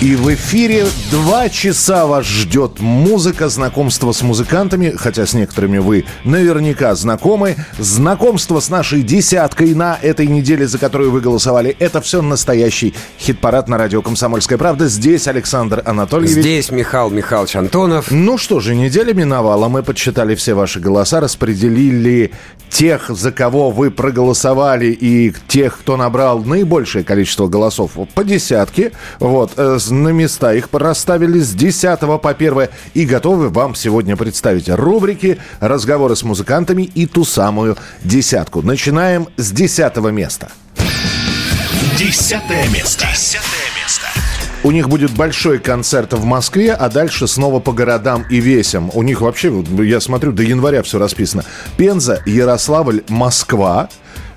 И в эфире два часа вас ждет музыка, знакомство с музыкантами, хотя с некоторыми вы наверняка знакомы. Знакомство с нашей десяткой на этой неделе, за которую вы голосовали. Это все настоящий хит-парад на радио «Комсомольская правда». Здесь Александр Анатольевич. Здесь Михаил Михайлович Антонов. Ну что же, неделя миновала. Мы подсчитали все ваши голоса, распределили тех, за кого вы проголосовали, и тех, кто набрал наибольшее количество голосов по десятке. Вот, э, на места их расставили с 10 по 1 и готовы вам сегодня представить рубрики, разговоры с музыкантами и ту самую десятку. Начинаем с 10 места. Десятое место. Десятое место. У них будет большой концерт в Москве, а дальше снова по городам и весям. У них вообще, я смотрю, до января все расписано. Пенза, Ярославль, Москва.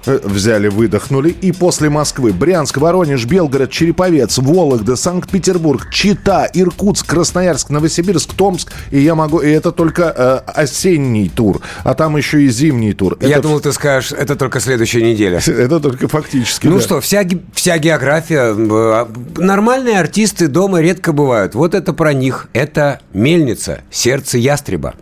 Взяли, выдохнули. И после Москвы Брянск, Воронеж, Белгород, Череповец, Вологда, Санкт-Петербург, Чита, Иркутск, Красноярск, Новосибирск, Томск. И я могу... И это только э, осенний тур. А там еще и зимний тур. Я это... думал, ты скажешь, это только следующая неделя. Это только фактически. Ну да. что, вся, вся география. Э, нормальные артисты дома редко бывают. Вот это про них. Это мельница, сердце ястреба.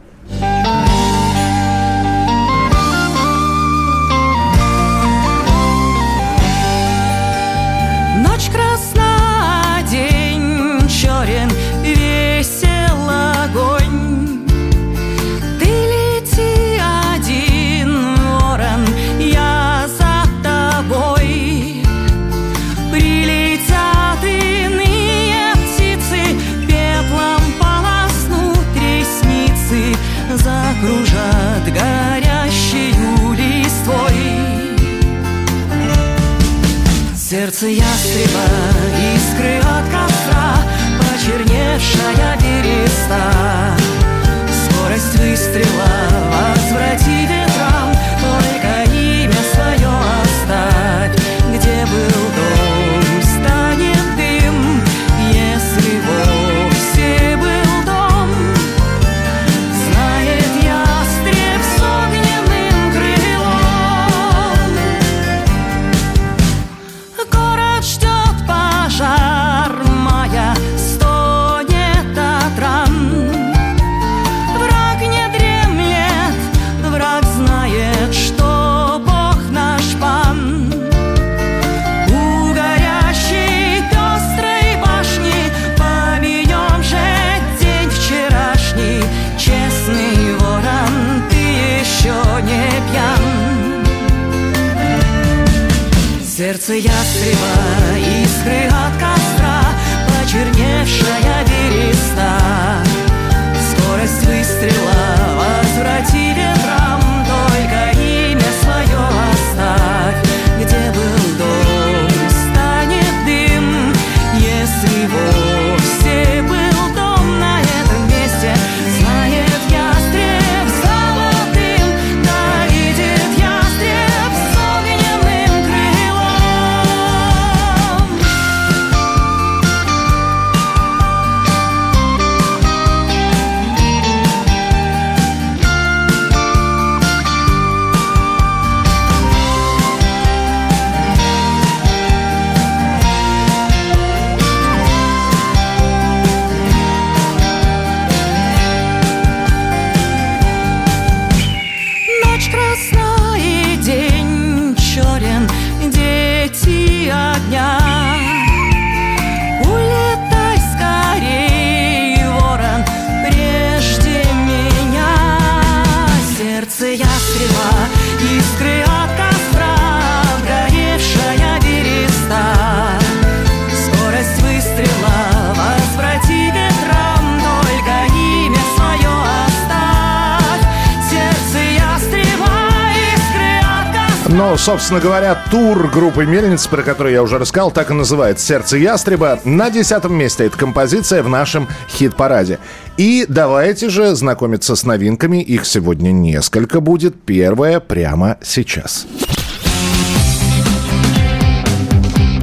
Собственно говоря, тур группы «Мельница», про который я уже рассказал, так и называется «Сердце ястреба». На десятом месте эта композиция в нашем хит-параде. И давайте же знакомиться с новинками. Их сегодня несколько будет. Первая прямо сейчас.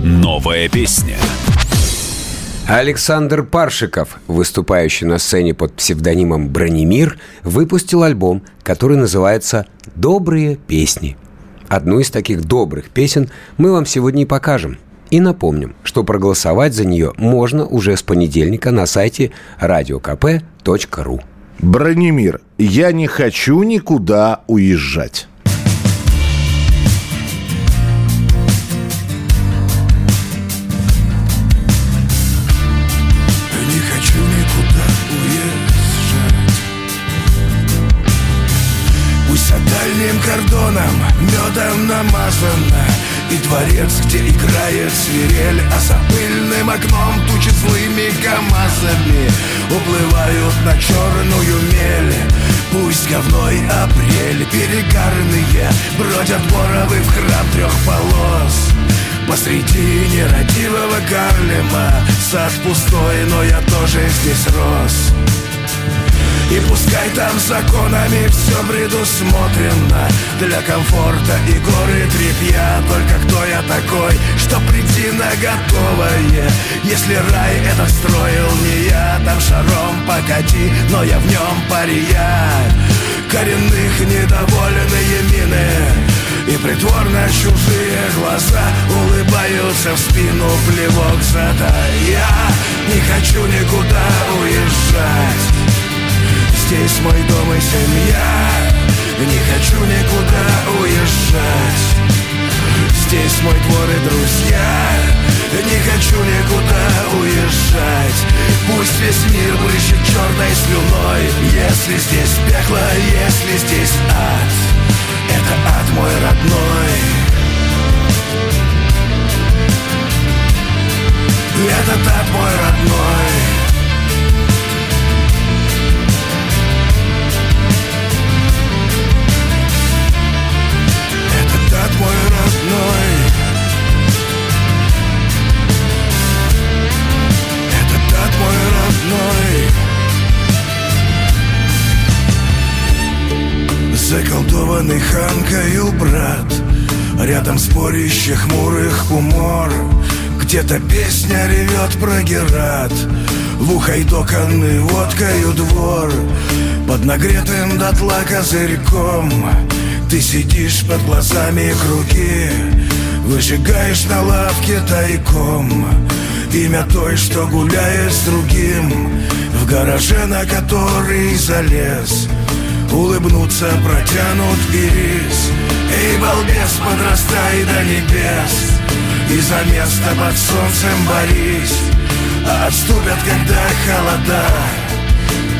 Новая песня. Александр Паршиков, выступающий на сцене под псевдонимом Бронемир, выпустил альбом, который называется «Добрые песни». Одну из таких добрых песен мы вам сегодня и покажем. И напомним, что проголосовать за нее можно уже с понедельника на сайте radiokp.ru. Бронемир, я не хочу никуда уезжать. Дальним кордоном медом намазано И дворец, где играет свирель А за пыльным окном тучи злыми камазами Уплывают на черную мель. Пусть говной апрель Перегарные бродят боровы в храм трех полос. Посреди нерадивого Гарлема Сад пустой, но я тоже здесь рос и пускай там законами все предусмотрено. Для комфорта и горы трепья. Только кто я такой, что прийти на готовое? Если рай это строил не я Там шаром покати, но я в нем пария Коренных недовольные мины и притворно чужие глаза улыбаются в спину плевок зада Я не хочу никуда уезжать Здесь мой дом и семья. Не хочу никуда уезжать. Здесь мой двор и друзья. Не хочу никуда уезжать. Пусть весь мир брызжет черной слюной. Если здесь пекло, если здесь ад Это ад мой родной. Этот ад мой родной Ад мой родной. Этот ад мой родной. Заколдованный ханкою брат Рядом спорящих хмурых умор. Где-то песня ревет про Герат. В ухайдоканный водкою двор. Под нагретым дотла козырьком Ты сидишь под глазами круги Выжигаешь на лавке тайком. Имя той, что гуляет с другим В гараже, на который залез. Улыбнуться протянут ирис Эй, балбес, подрастай до небес. И за место под солнцем борись. А отступят, когда холода.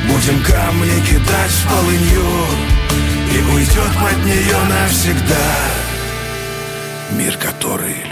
Будем камни кидать в полынью И уйдет под нее навсегда. Мир, который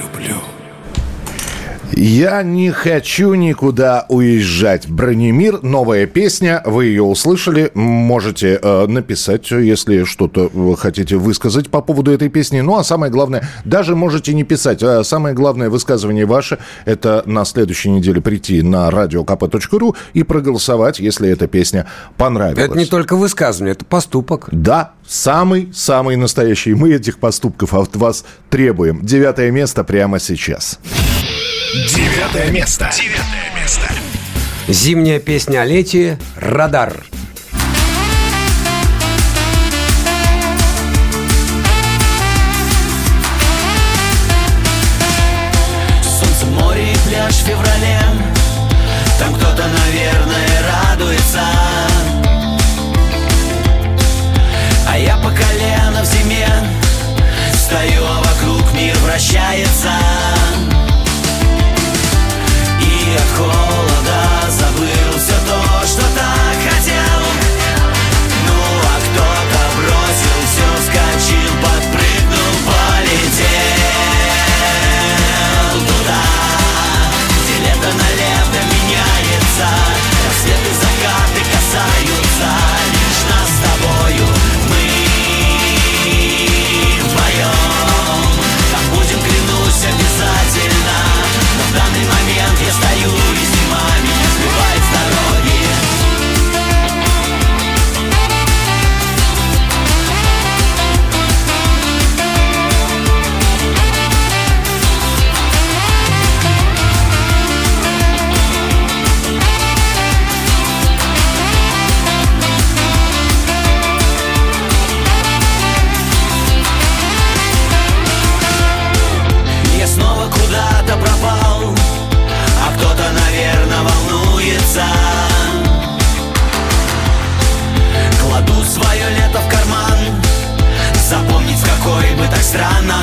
Я не хочу никуда уезжать. Бронемир, новая песня, вы ее услышали. Можете э, написать, если что-то вы хотите высказать по поводу этой песни. Ну, а самое главное, даже можете не писать. А самое главное высказывание ваше, это на следующей неделе прийти на radiokp.ru и проголосовать, если эта песня понравилась. Это не только высказывание, это поступок. Да, самый-самый настоящий. Мы этих поступков от вас требуем. Девятое место прямо сейчас. Девятое место. Девятое место. Зимняя песня о лете «Радар». Какой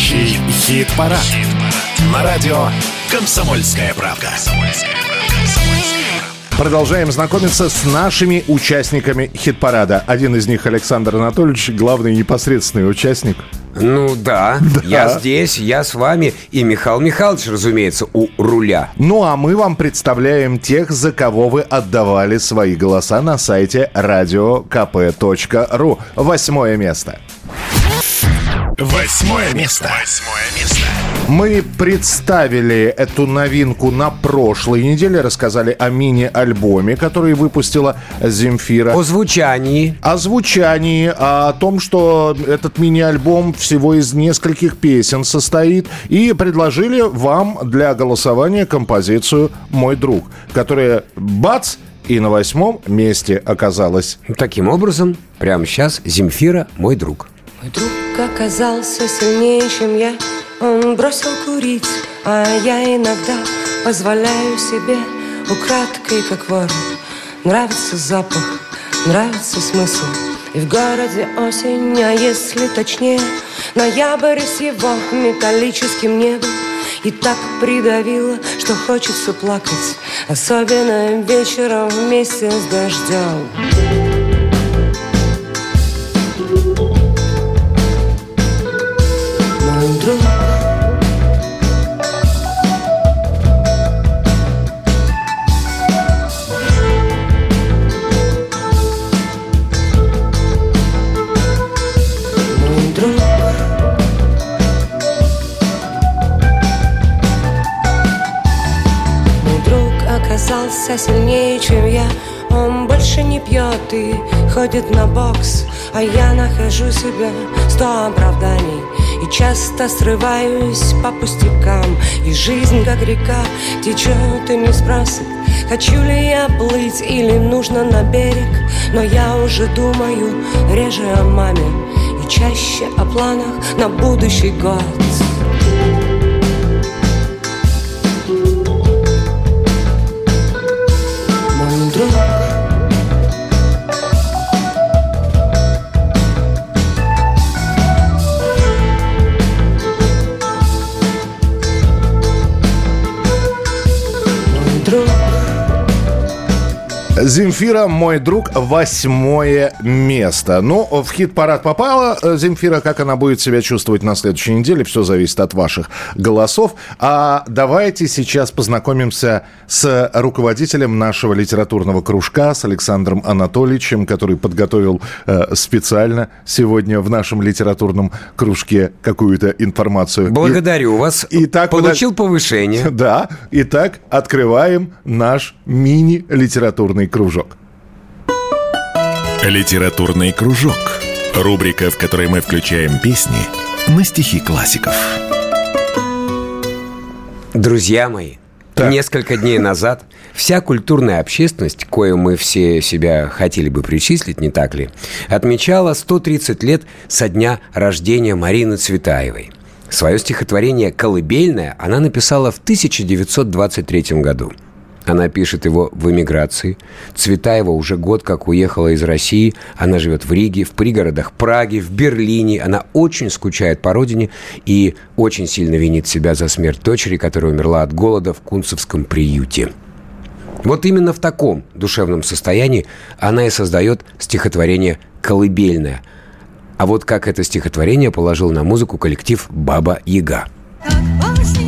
Настоящий хит-парад. На радио «Комсомольская правка». Продолжаем знакомиться с нашими участниками хит-парада. Один из них Александр Анатольевич, главный непосредственный участник. Ну да, я здесь, я с вами. И Михаил Михайлович, разумеется, у руля. Ну а мы вам представляем тех, за кого вы отдавали свои голоса на сайте radiokp.ru. Восьмое место. Восьмое место. Восьмое место. Мы представили эту новинку на прошлой неделе, рассказали о мини-альбоме, который выпустила Земфира. О звучании. О звучании, о том, что этот мини-альбом всего из нескольких песен состоит, и предложили вам для голосования композицию «Мой друг», которая, бац, и на восьмом месте оказалась. Таким образом, прямо сейчас Земфира мой друг. Мой друг оказался сильнее, чем я. Он бросил курить, а я иногда позволяю себе Украдкой, как вор Нравится запах, нравится смысл. И в городе осень, а если точнее Ноябрь с его металлическим небом. И так придавило, что хочется плакать Особенно вечером вместе с дождем оказался сильнее, чем я. Он больше не пьет и ходит на бокс. А я нахожу себя сто оправданий. И часто срываюсь по пустякам. И жизнь, как река, течет и не спросит Хочу ли я плыть или нужно на берег? Но я уже думаю реже о маме. И чаще о планах на будущий год Земфира, мой друг, восьмое место. Ну, в хит-парад попала э, Земфира. Как она будет себя чувствовать на следующей неделе, все зависит от ваших голосов. А давайте сейчас познакомимся с руководителем нашего литературного кружка, с Александром Анатольевичем, который подготовил э, специально сегодня в нашем литературном кружке какую-то информацию. И- Благодарю вас. Итак, Получил повышение. Да. Итак, открываем наш мини-литературный кружок. Литературный кружок. Рубрика, в которой мы включаем песни на стихи классиков. Друзья мои, Так. несколько дней назад вся культурная общественность, кою мы все себя хотели бы причислить, не так ли, отмечала 130 лет со дня рождения Марины Цветаевой. Свое стихотворение «Колыбельное» она написала в 1923 году. Она пишет его в эмиграции. Цветаева уже год как уехала из России. Она живет в Риге, в пригородах Праги, в Берлине. Она очень скучает по родине и очень сильно винит себя за смерть дочери, которая умерла от голода в Кунцевском приюте. Вот именно в таком душевном состоянии она и создает стихотворение «Колыбельное». А вот как это стихотворение положил на музыку коллектив «Баба Яга». Как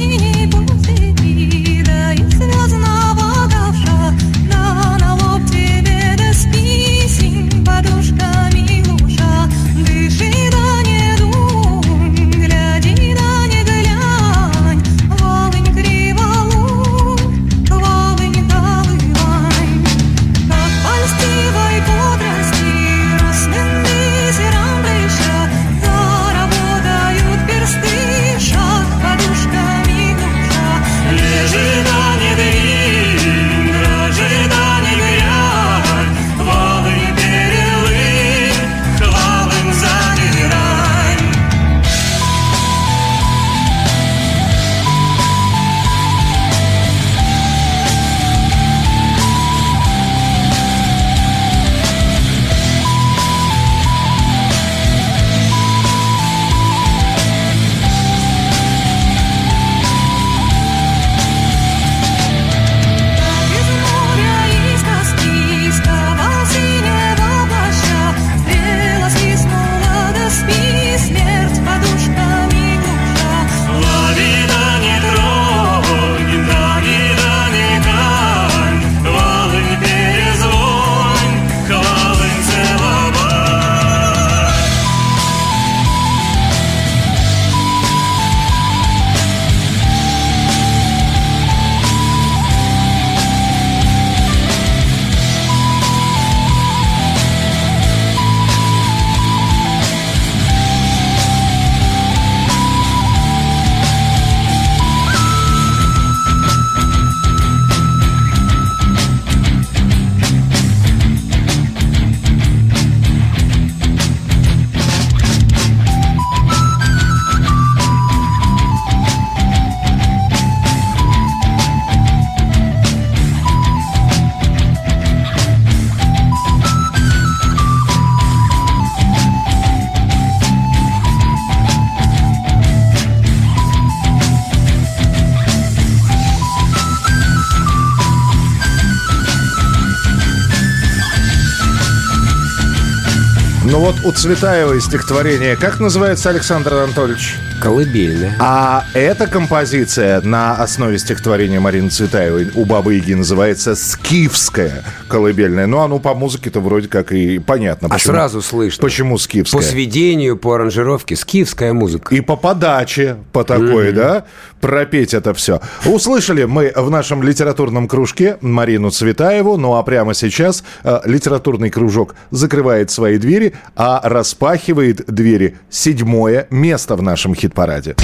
Цветаевой стихотворение, как называется, Александр Анатольевич? Колыбельная. А эта композиция на основе стихотворения Марины Цветаевой у Бабы Яги называется «Скифская колыбельная». Ну, оно по музыке-то вроде как и понятно. А сразу слышно. Почему скифская? По сведению, по аранжировке, скифская музыка. И по подаче, по такой, да, пропеть это все. Услышали мы в нашем литературном кружке Марину Цветаеву, ну а прямо сейчас э, литературный кружок закрывает свои двери, а распахивает двери седьмое место в нашем хит-параде.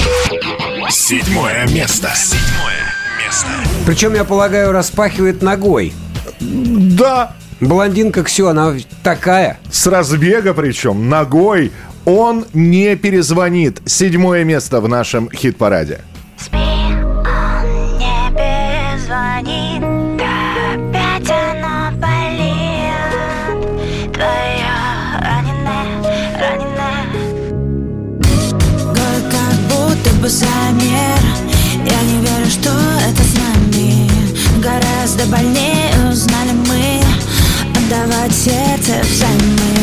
Седьмое место. Седьмое место. Причем, я полагаю, распахивает ногой. Да, Блондинка Ксю, она такая. с разбега причем, ногой, он не перезвонит. Седьмое место в нашем хит-параде. Что это с нами. Гораздо больнее узнали мы. Отдавать сердце взаймы.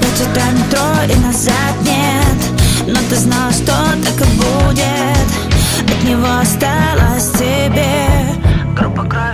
Пять утра метро и назад нет. Но ты знала, что так и будет. От него осталось тебе. Группа крови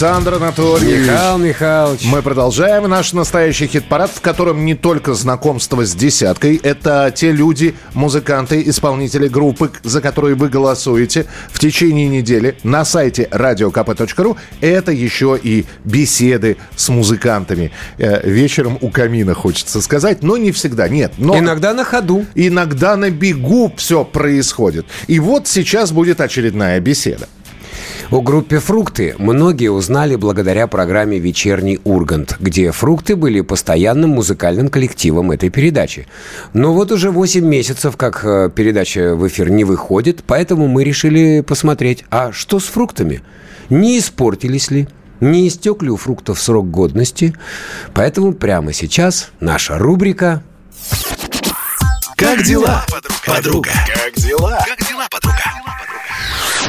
Александр Анатольевич. Михаил Михайлович. Мы продолжаем наш настоящий хит-парад, в котором не только знакомство с десяткой, это те люди, музыканты, исполнители группы, за которые вы голосуете в течение недели на сайте radiokp.ru. Это еще и беседы с музыкантами. Э, вечером у камина, хочется сказать, но не всегда, нет. Но Иногда на ходу. иногда на бегу все происходит. И вот сейчас будет очередная беседа. О группе «Фрукты» многие узнали благодаря программе «Вечерний Ургант», где «Фрукты» были постоянным музыкальным коллективом этой передачи. Но вот уже 8 месяцев, как э, передача в эфир не выходит, поэтому мы решили посмотреть, а что с «Фруктами»? Не испортились ли? Не истек ли у фруктов срок годности? Поэтому прямо сейчас наша рубрика Как дела, подруга? Как дела? Как дела, подруга?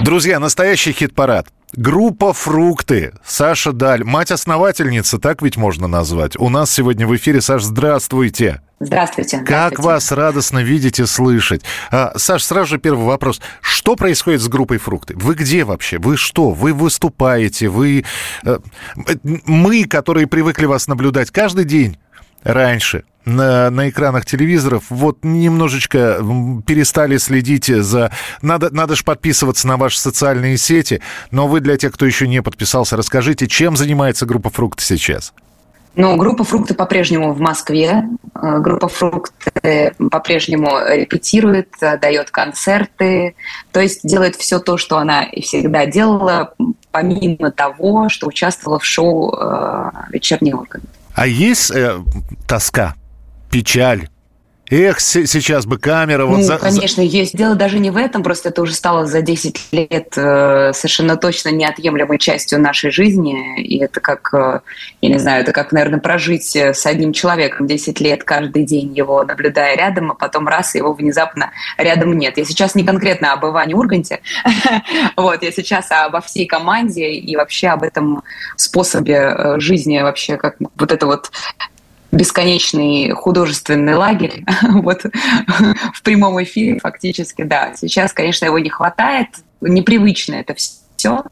Друзья, настоящий хит-парад. Группа «Фрукты». Саша Даль, мать-основательница, так ведь можно назвать. У нас сегодня в эфире. Саш, здравствуйте. Здравствуйте. Как здравствуйте. вас радостно видеть и слышать. А, Саш, сразу же первый вопрос. Что происходит с группой «Фрукты»? Вы где вообще? Вы что? Вы выступаете? Вы... э, Мы, которые привыкли вас наблюдать каждый день раньше на, на экранах телевизоров, вот немножечко перестали следить за... Надо, надо же подписываться на ваши социальные сети, но вы для тех, кто еще не подписался, расскажите, чем занимается группа «Фрукты» сейчас? Ну, группа «Фрукты» по-прежнему в Москве. Э, Группа «Фрукты» по-прежнему репетирует, э, дает концерты. То есть делает все то, что она и всегда делала, помимо того, что участвовала в шоу э, «Вечерний орган». А есть э, тоска, печаль? Эх, се- сейчас бы камера... вот ну, за- за- конечно, есть. Дело даже не в этом, просто это уже стало за 10 лет э, совершенно точно неотъемлемой частью нашей жизни. И это как, э, я не знаю, это как, наверное, прожить э, с одним человеком 10 лет каждый день, его наблюдая рядом, а потом раз, его внезапно рядом нет. Я сейчас не конкретно об Иване Урганте, вот, я сейчас обо всей команде и вообще об этом способе э, жизни вообще, как вот это вот бесконечный художественный лагерь, вот в прямом эфире фактически, да. Сейчас, конечно, его не хватает, непривычно это все,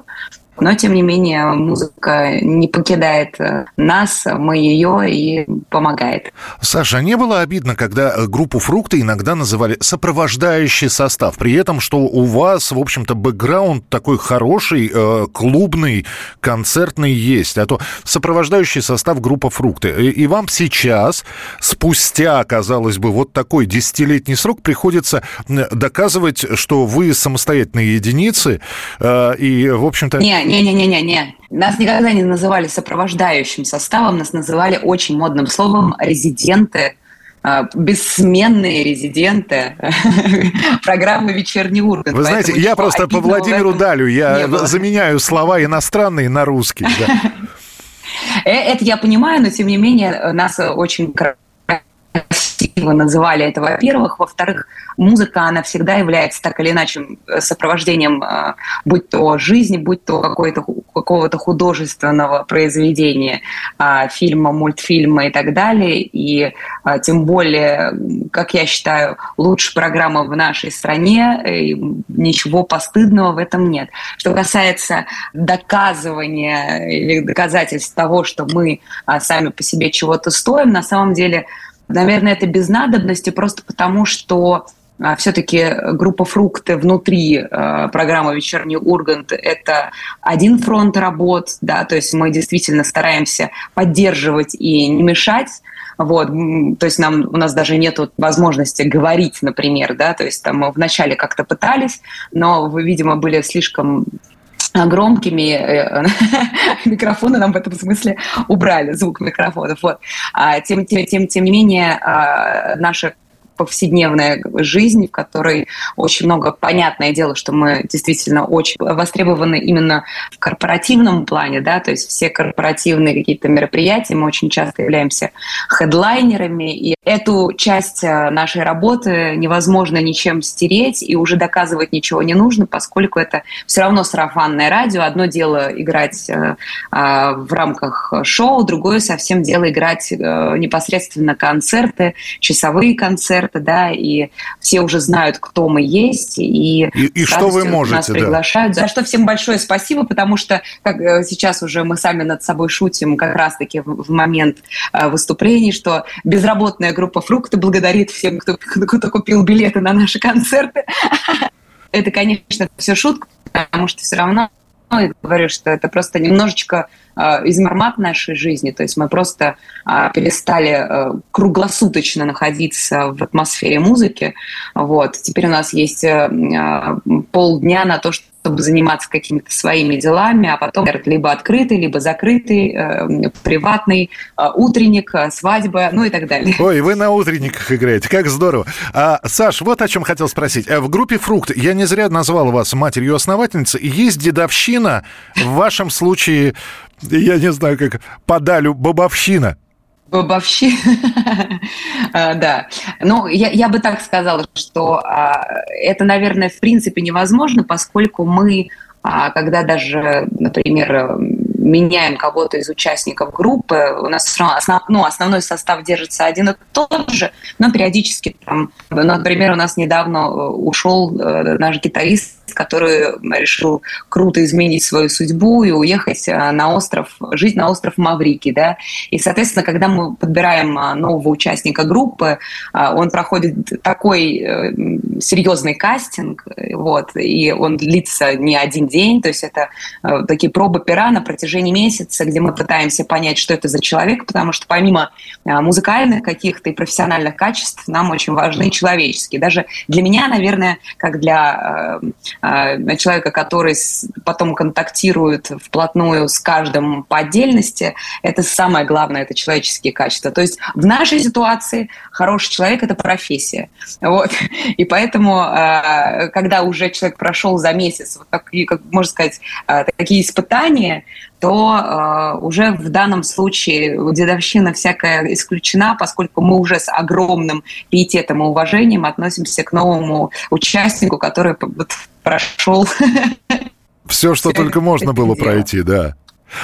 но, тем не менее, музыка не покидает э, нас, мы ее и помогает. Саша, а не было обидно, когда э, группу «Фрукты» иногда называли сопровождающий состав, при этом, что у вас, в общем-то, бэкграунд такой хороший, э, клубный, концертный есть, а то сопровождающий состав группа «Фрукты». И, вам сейчас, спустя, казалось бы, вот такой десятилетний срок, приходится доказывать, что вы самостоятельные единицы, и, в общем-то... Не, не-не-не-не-не. Нас никогда не называли сопровождающим составом, нас называли очень модным словом «резиденты», э, бессменные резиденты программы «Вечерний Ургант». Вы знаете, я просто по Владимиру Далю, я было. заменяю слова иностранные на русские. да. Э, Это я понимаю, но тем не менее нас очень красиво называли это, во-первых. Во-вторых, музыка, она всегда является так или иначе сопровождением, э, будь то жизни, будь то какого-то художественного произведения, а, фильма, мультфильма и так далее. И а, тем более, как я считаю, лучше программа в нашей стране, и ничего постыдного в этом нет. Что касается доказывания или доказательств того, что мы а, сами по себе чего-то стоим, на самом деле, наверное, это без надобности, просто потому что все-таки группа «Фрукты» внутри э, программы «Вечерний Ургант» — это один фронт работ, да, то есть мы действительно стараемся поддерживать и не мешать, вот, то есть нам, у нас даже нет возможности говорить, например, да, то есть там мы вначале как-то пытались, но видимо, были слишком громкими э, микрофоны нам в этом смысле убрали звук микрофонов. Вот. А, тем, тем, тем, тем не менее, а, наша повседневная жизнь, в которой очень много, понятное дело, что мы действительно очень востребованы именно в корпоративном плане, да, то есть все корпоративные какие-то мероприятия, мы очень часто являемся хедлайнерами, и эту часть э, нашей работы невозможно ничем стереть, и уже доказывать ничего не нужно, поскольку это все равно сарафанное радио. Одно дело играть э, э, в рамках шоу, другое совсем дело играть непосредственно концерты, часовые концерты, концерта, да, и все уже знают, кто мы есть, и, И- и что вы можете, нас да. приглашают. За что всем большое спасибо, потому что как э, сейчас уже мы сами над собой шутим как раз-таки в, в момент э, выступлений, что безработная группа «Фрукты» благодарит всем, кто, кто купил билеты на наши концерты. Это, конечно, все шутка, потому что все равно я говорю, что это просто немножечко э, измормат нашей жизни. То есть мы просто э, перестали э, круглосуточно находиться в атмосфере музыки. Вот. Теперь у нас есть э, полдня на то, чтобы заниматься какими-то своими делами, а потом либо открытый, либо закрытый, э, приватный, э, утренник, э, свадьба, ну и так далее. Ой, вы на утренниках играете, как здорово. А, Саш, вот о чем хотел спросить. В группе «Фрукт» я не зря назвал вас матерью-основательницей. Есть дедовщина, в вашем случае, я не знаю, как подалю бабовщина. Бабовщина. А, Да. Ну, я, я бы так сказала, что а, это, наверное, в принципе невозможно, поскольку мы, а, когда даже, например, меняем кого-то из участников группы, у нас всё равно основ- ну, основной состав держится один и тот же, но периодически там, ну, например, у нас недавно э, ушел э, наш гитарист, который решил круто изменить свою судьбу и уехать э, на остров, жить на остров Маврики, да, и, соответственно, когда мы подбираем нового участника группы, он проходит такой серьезный кастинг, вот, и он длится не один день, то есть это такие пробы пера на протяжении месяца, где мы пытаемся понять, что это за человек, потому что помимо а, музыкальных каких-то и профессиональных качеств нам очень важны человеческие. Даже для меня, наверное, как для э, э, человека, который потом контактирует вплотную с каждым по отдельности, это самое главное, это человеческие качества. То есть в нашей ситуации хороший человек – это профессия. Вот. И поэтому, когда уже человек прошел за месяц, вот такие, как можно сказать, такие испытания, то э, уже в данном случае дедовщина всякая исключена, поскольку мы уже с огромным пиететом и уважением относимся к новому участнику, который вот прошел Все, что только можно было пройти, да.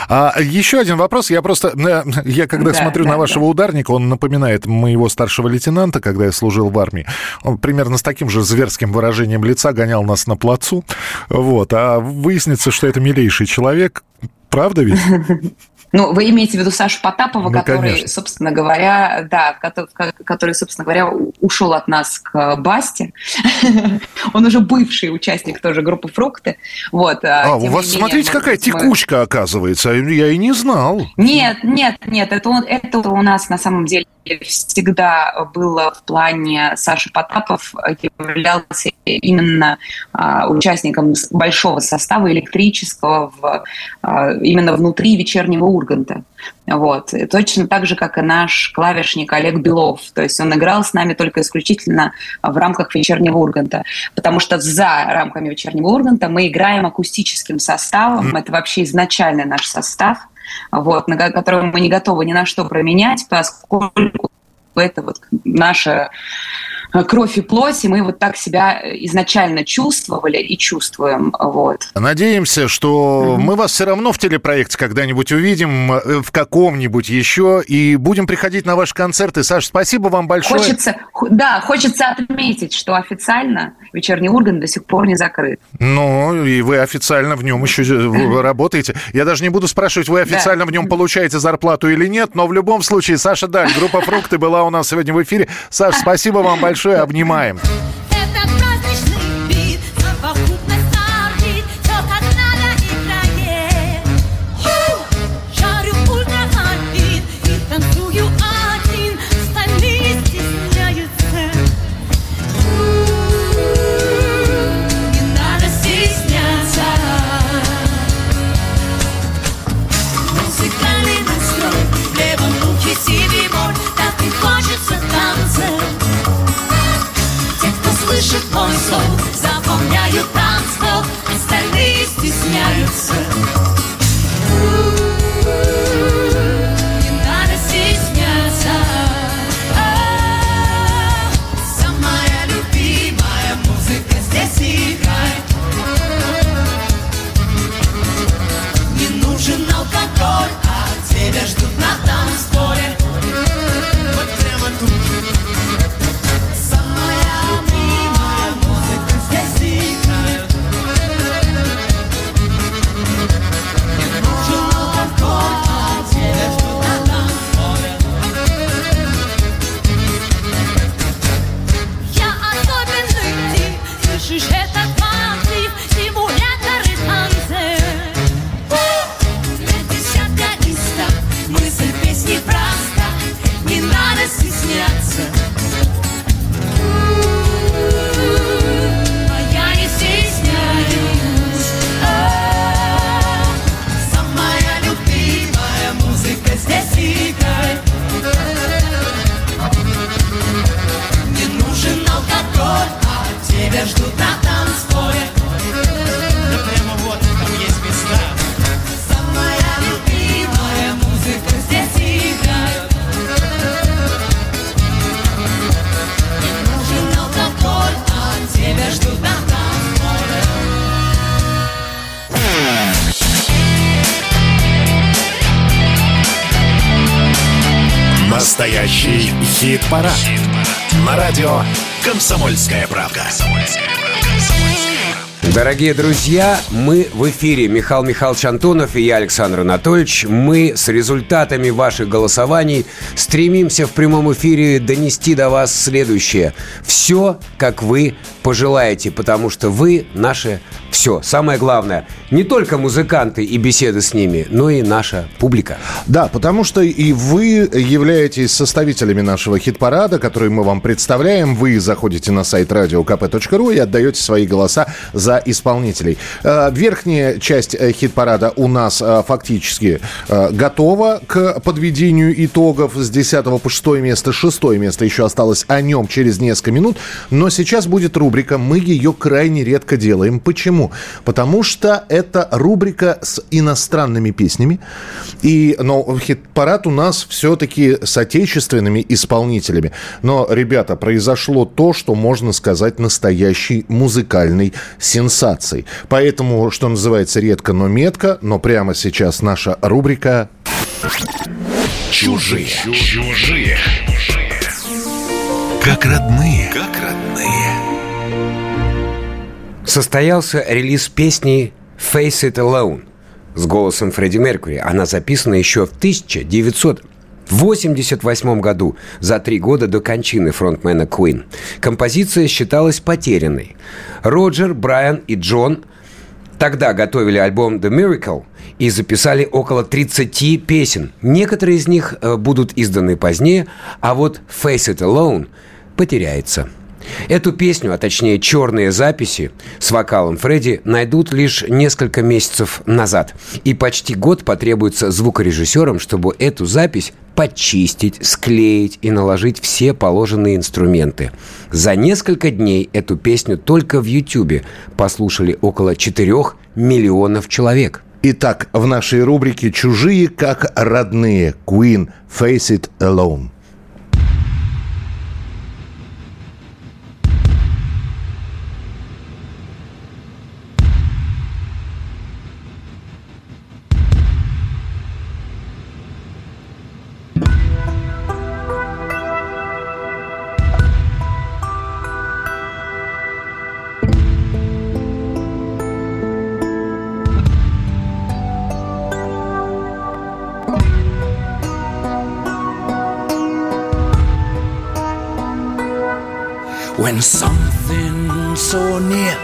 А еще один вопрос. Я просто, э, я когда Да, смотрю да, на вашего ударника, он напоминает моего старшего лейтенанта, когда я служил в армии. Он примерно с таким же зверским выражением лица гонял нас на плацу. Вот. А выяснится, что это милейший человек. Правда ведь? Ну, вы имеете в виду Сашу Потапова, Ну, который, конечно. собственно говоря, да, кото- ко- который, собственно говоря, у- ушел от нас к Басте. Он уже бывший участник тоже группы «Фрукты». Вот, А, у тем вас, не менее, смотрите, какая мы- текучка оказывается. Я и не знал. Нет, нет, нет, это, это у нас на самом деле всегда было в плане Саши Потапов являлся именно а, участником большого состава электрического в, а, именно внутри вечернего Урганта. Вот. И точно так же, как и наш клавишник Олег Белов. То есть он играл с нами только исключительно в рамках вечернего Урганта. Потому что за рамками вечернего Урганта мы играем акустическим составом. Это вообще изначальный наш состав вот, на ко- который мы не готовы ни на что променять, поскольку это вот наша кровь и плоть, и мы вот так себя изначально чувствовали и чувствуем. Вот. Надеемся, что мы вас все равно в телепроекте когда-нибудь увидим, э, в каком-нибудь еще, и будем приходить на ваши концерты. Саш, спасибо вам большое. Хочется, да, хочется отметить, что официально вечерний Ургант до сих пор не закрыт. Ну, и вы официально в нем еще э, работаете. Я даже не буду спрашивать, вы официально в нем получаете зарплату или нет, но в любом случае, Саша Даль, группа «Фрукты» была у нас сегодня в эфире. Саш, спасибо вам большое, обнимаем. Хит-парад. На радио «Комсомольская правка». Дорогие друзья, мы в эфире. Михаил Михайлович Антонов и я, Александр Анатольевич. Мы с результатами ваших голосований стремимся в прямом эфире донести до вас следующее. Все, как вы пожелаете, потому что вы наше все. Самое главное, не только музыканты и беседы с ними, но и наша публика. Да, потому что и вы являетесь составителями нашего хит-парада, который мы вам представляем. Вы заходите на сайт radiokp.ru и отдаете свои голоса за исполнителей. Э, Верхняя часть э, хит-парада у нас э, фактически готова к подведению итогов с 10 по 6 место. Шестое место еще осталось о нем через несколько минут. Но сейчас будет рубрика. Мы ее крайне редко делаем. Почему? Потому что это рубрика с иностранными песнями. И, но хит-парад у нас все-таки с отечественными исполнителями. Но, ребята, произошло то, что можно сказать настоящей музыкальной сенсацией. Поэтому, что называется, редко, но метко. Но прямо сейчас наша рубрика Чужие. Чужие. Как родные. Как родные. Состоялся релиз песни «Face It Alone» с голосом Фредди Меркьюри. Она записана еще в 1988 году, за три года до кончины фронтмена Queen. Композиция считалась потерянной. Роджер, Брайан и Джон тогда готовили альбом «The Miracle» и записали около 30 песен. Некоторые из них э, будут изданы позднее, а вот «Face It Alone» потеряется. Эту песню, а точнее черные записи с вокалом Фредди найдут лишь несколько месяцев назад. И почти год потребуется звукорежиссерам, чтобы эту запись почистить, склеить и наложить все положенные инструменты. За несколько дней эту песню только в Ютьюбе послушали около 4 миллионов человек. Итак, в нашей рубрике «Чужие как родные» Queen «Face It Alone». Something so near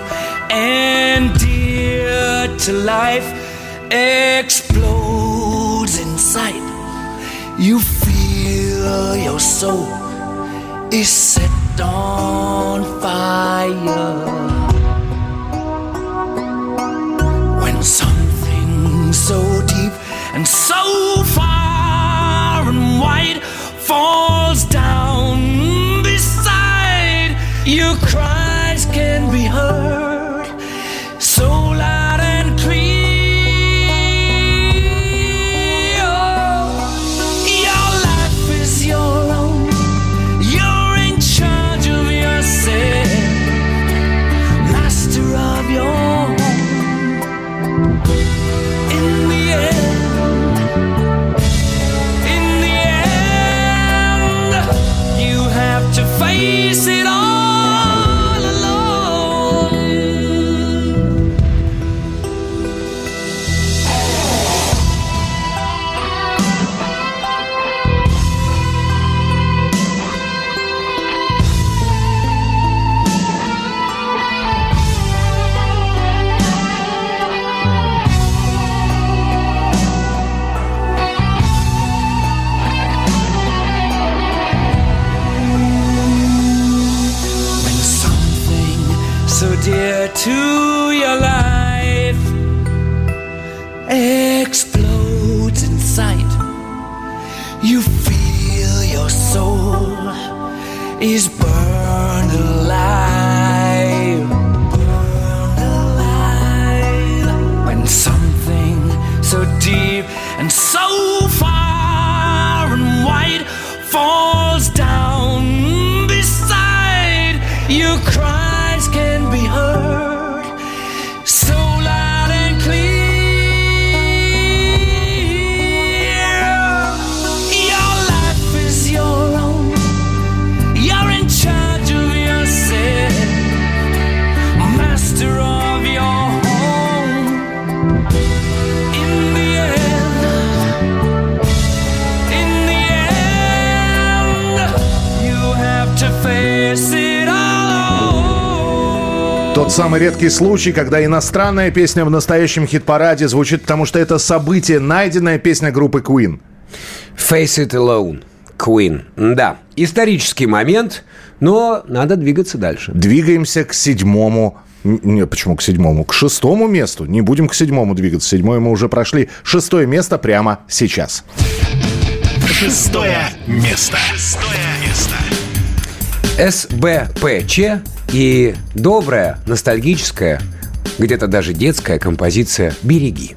and dear to life explodes inside, you feel your soul is set on fire. When something so deep and so far and wide falls down Самый редкий случай, когда иностранная песня в настоящем хит-параде звучит, потому что это событие, найденная песня группы Queen. Face It Alone. Queen. Да, исторический момент, но надо двигаться дальше. Двигаемся к седьмому Не, почему к седьмому? К шестому месту. Не будем к седьмому двигаться. Седьмое мы уже прошли. Шестое место прямо сейчас. Шестое место. Шестое место. СБПЧ и добрая, ностальгическая, где-то даже детская композиция «Береги».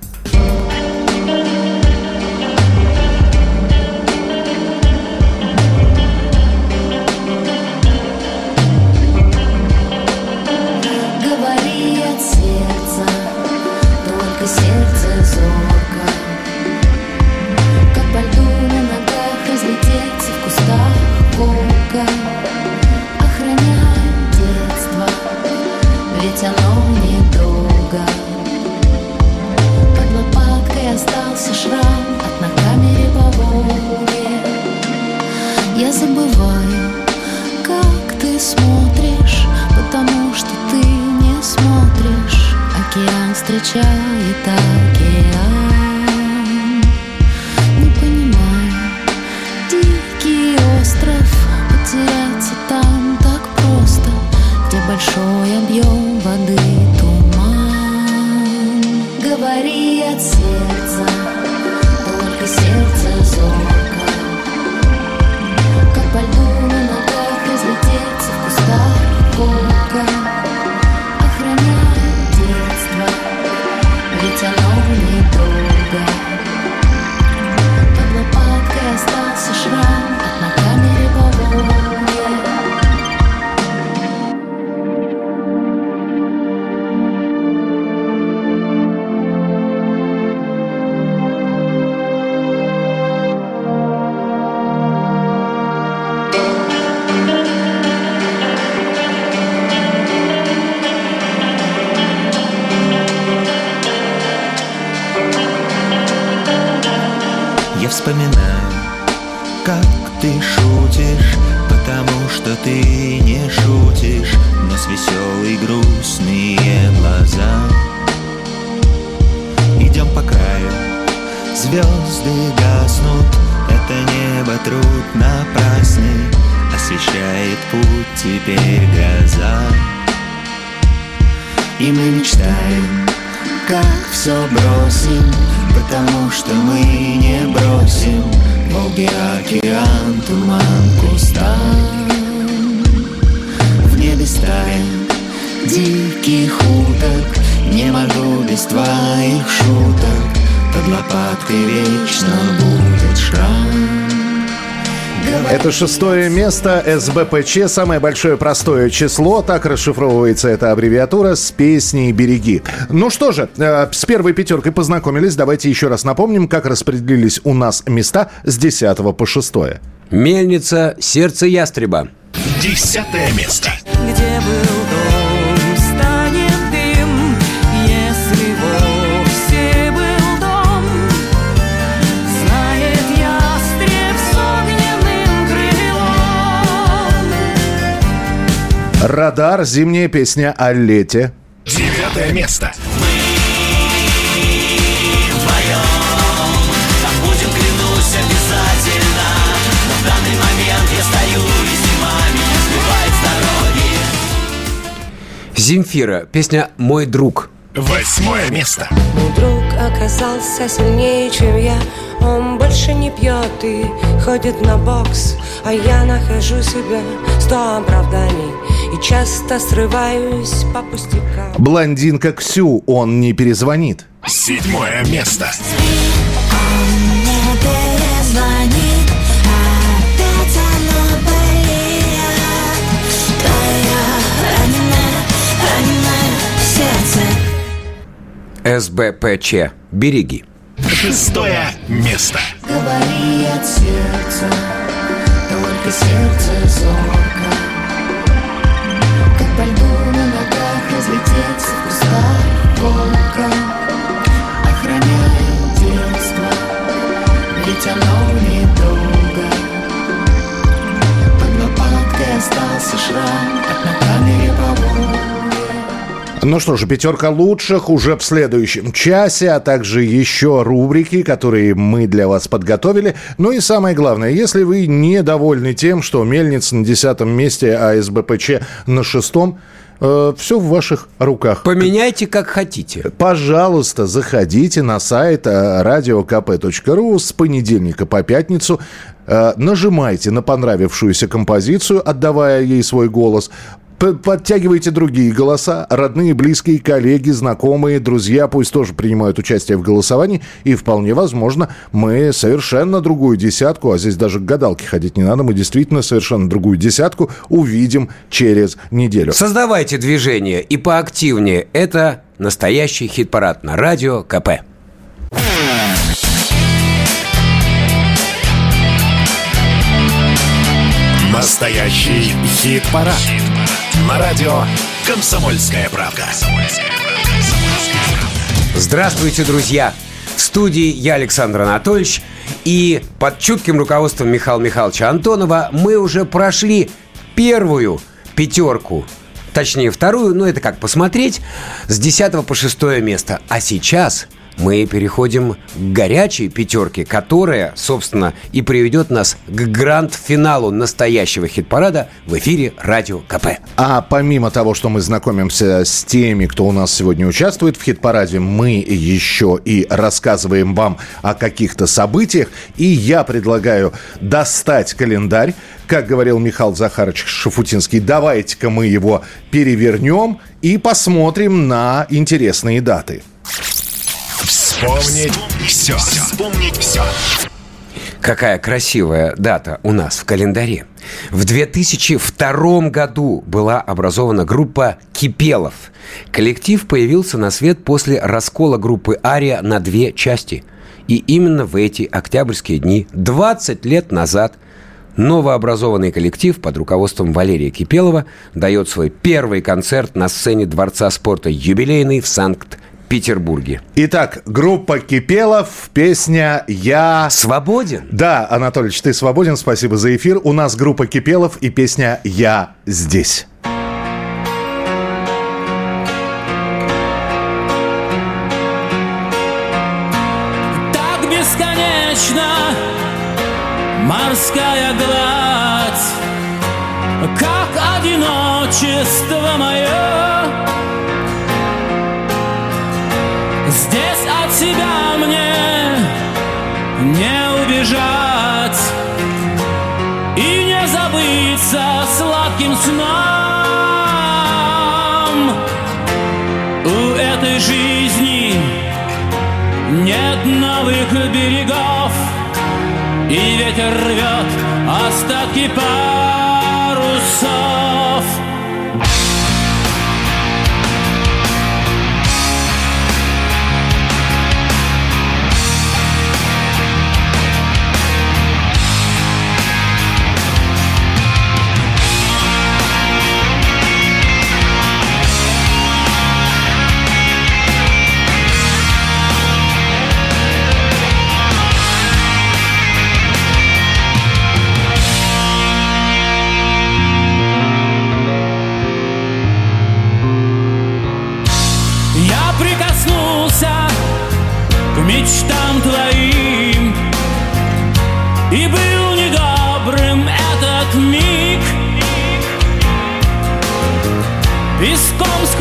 Шестое место СБПЧ, самое большое простое число, так расшифровывается эта аббревиатура с песней «Береги». Ну что же, э, с первой пятеркой познакомились, давайте еще раз напомним, как распределились у нас места с 10 по 6. Мельница «Сердце ястреба». Десятое место. Где был Радар, зимняя песня о лете. Девятое место. Земфира. Песня «Мой друг». Восьмое место. Мой друг оказался сильнее, чем я Он больше не пьет и ходит на бокс А я нахожу себе сто оправданий И часто срываюсь по пустякам Блондинка Ксю, он не перезвонит. Седьмое место. СБПЧ. «Береги». Шестое место. Говори от сердца, только сердце зорко по льду на ногах разлететься в кустах волка Охраняй детство, ведь оно недолго. Под лопаткой остался шрам Ну что же, пятерка лучших уже в следующем часе, а также еще рубрики, которые мы для вас подготовили. Ну и самое главное, если вы недовольны тем, что Мельниц на десятом месте, а СБПЧ на шестом, э, все в ваших руках. Поменяйте как хотите. Пожалуйста, заходите на сайт э, radiokp.ru с понедельника по пятницу. Э, Нажимайте на понравившуюся композицию, отдавая ей свой голос. Подтягивайте другие голоса, родные, близкие, коллеги, знакомые, друзья пусть тоже принимают участие в голосовании. И вполне возможно, мы совершенно другую десятку, а здесь даже к гадалке ходить не надо, мы действительно совершенно другую десятку увидим через неделю. Создавайте движение и поактивнее. Это настоящий хит-парад на радио КП. Настоящий хит-парад. На радио «Комсомольская правда». Здравствуйте, друзья! В студии я, Александр Анатольевич, и под чутким руководством Михаила Михайловича Антонова мы уже прошли первую пятерку, точнее вторую, но это как посмотреть, с 10 по 6 место. А сейчас мы переходим к горячей пятерке, которая, собственно, и приведет нас к гранд-финалу настоящего хит-парада в эфире Радио КП. А помимо того, что мы знакомимся с теми, кто у нас сегодня участвует в хит-параде, мы еще и рассказываем вам о каких-то событиях. И я предлагаю достать календарь. Как говорил Михаил Захарович Шафутинский, давайте-ка мы его перевернем и посмотрим на интересные даты. Вспомнить все. Вспомнить все. Какая красивая дата у нас в календаре. В 2002 году была образована группа «Кипелов». Коллектив появился на свет после раскола группы «Ария» на две части. И именно в эти октябрьские дни, 20 лет назад, новообразованный коллектив под руководством Валерия Кипелова дает свой первый концерт на сцене Дворца спорта «Юбилейный» в Санкт-Петербурге. Итак, группа Кипелов, песня «Я...» Свободен? Да, Анатольевич, ты свободен, спасибо за эфир. У нас группа Кипелов и песня «Я здесь». Так бесконечно морская гладь, как одиночество мое. Берегов. И ветер рвет остатки парусов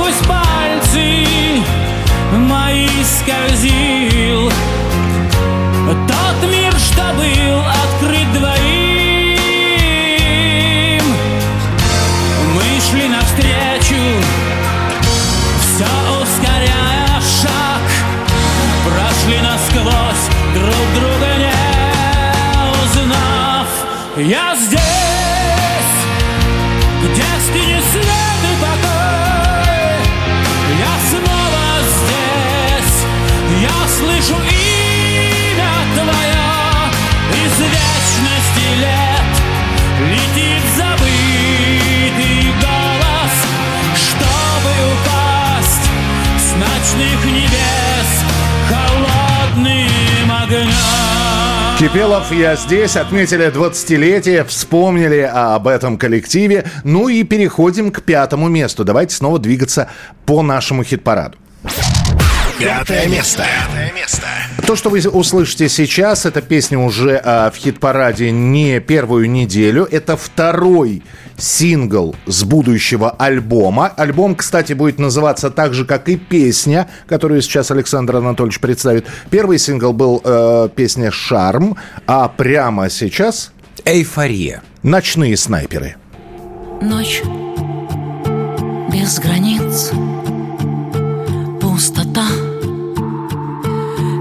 сквозь пальцы мои скользил. Тот мир, что был открыт двоим. Мы шли навстречу все ускоряя шаг. Прошли насквозь, друг друга не узнав. Я здесь, Кипелов, я здесь. Отметили 20-летие, вспомнили об этом коллективе. Ну и переходим к пятому месту. Давайте снова двигаться по нашему хит-параду. Пятое место. То, что вы услышите сейчас, это песня уже а, в хит-параде не первую неделю. Это второй сингл с будущего альбома. Альбом, кстати, будет называться так же, как и песня, которую сейчас Александр Анатольевич представит. Первый сингл был э, песня «Шарм», а прямо сейчас... «Эйфория». «Ночные снайперы». Ночь без границ, пустота.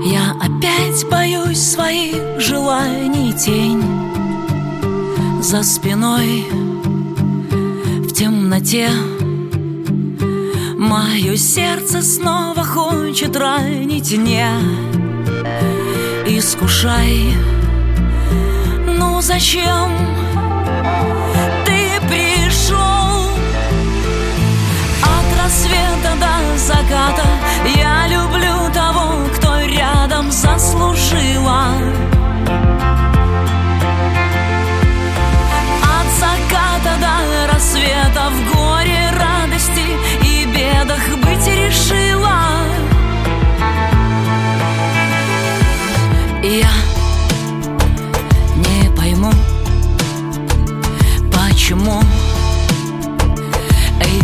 Я опять боюсь своих желаний тень За спиной темноте. Мое сердце снова хочет ранить не Искушай, ну зачем ты пришел От рассвета до заката Я люблю того, кто рядом заслужила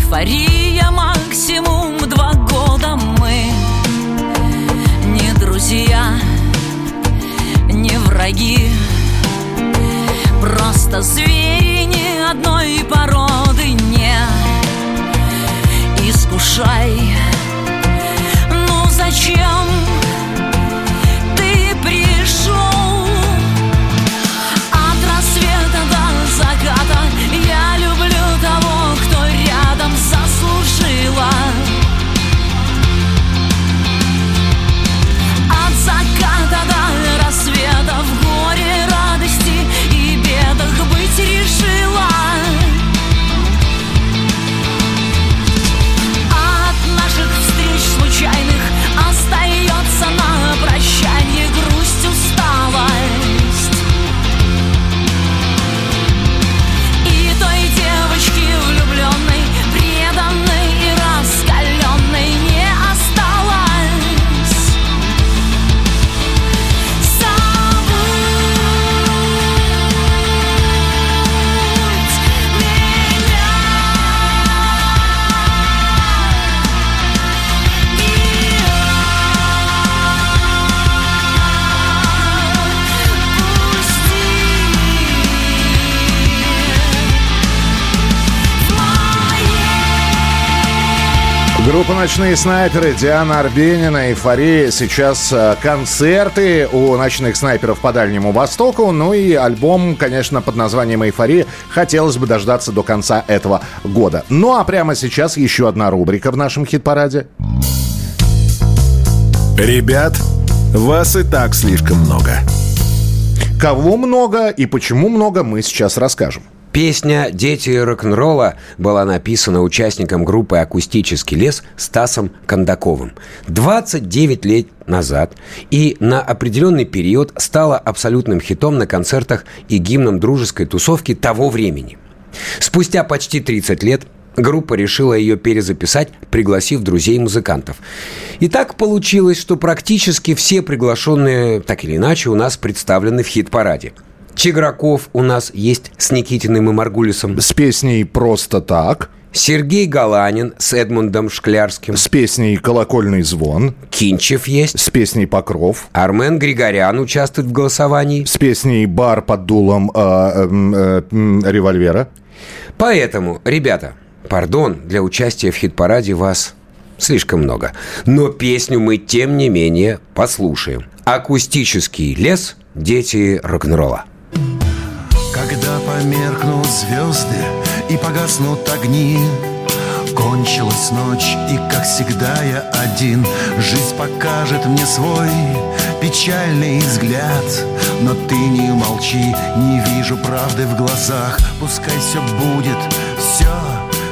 Эйфория максимум Два года мы Не друзья Не враги. Просто звери ни одной породы Не. Искушай Ну зачем «Ночные снайперы», Диана Арбенина, «Эйфория». Сейчас э, концерты у «Ночных снайперов» по Дальнему Востоку. Ну и альбом, конечно, под названием «Эйфория» хотелось бы дождаться до конца этого года. Ну а прямо сейчас еще одна рубрика в нашем хит-параде. Ребят, вас и так слишком много. Кого много и почему много, мы сейчас расскажем. Песня «Дети рок-н-ролла» была написана участником группы «Акустический лес» Стасом Кондаковым 29 лет назад и на определенный период стала абсолютным хитом на концертах и гимном дружеской тусовки того времени. Спустя почти 30 лет Группа решила ее перезаписать, пригласив друзей-музыкантов. И так получилось, что практически все приглашенные, так или иначе, у нас представлены в хит-параде. Чиграков у нас есть с Никитиным и Маргулисом. С песней «Просто так». Сергей Галанин с Эдмундом Шклярским. С песней «Колокольный звон». Кинчев есть. С песней «Покров». Армен Григорян участвует в голосовании. С песней «Бар под дулом э, э, э, револьвера». Поэтому, ребята, пардон, для участия в хит-параде вас слишком много. Но песню мы, тем не менее, послушаем. Акустический лес «Дети рок-н-ролла». Когда померкнут звезды и погаснут огни Кончилась ночь, и, как всегда, я один. Жизнь покажет мне свой печальный взгляд Но ты не молчи, не вижу правды в глазах. Пускай все будет, все,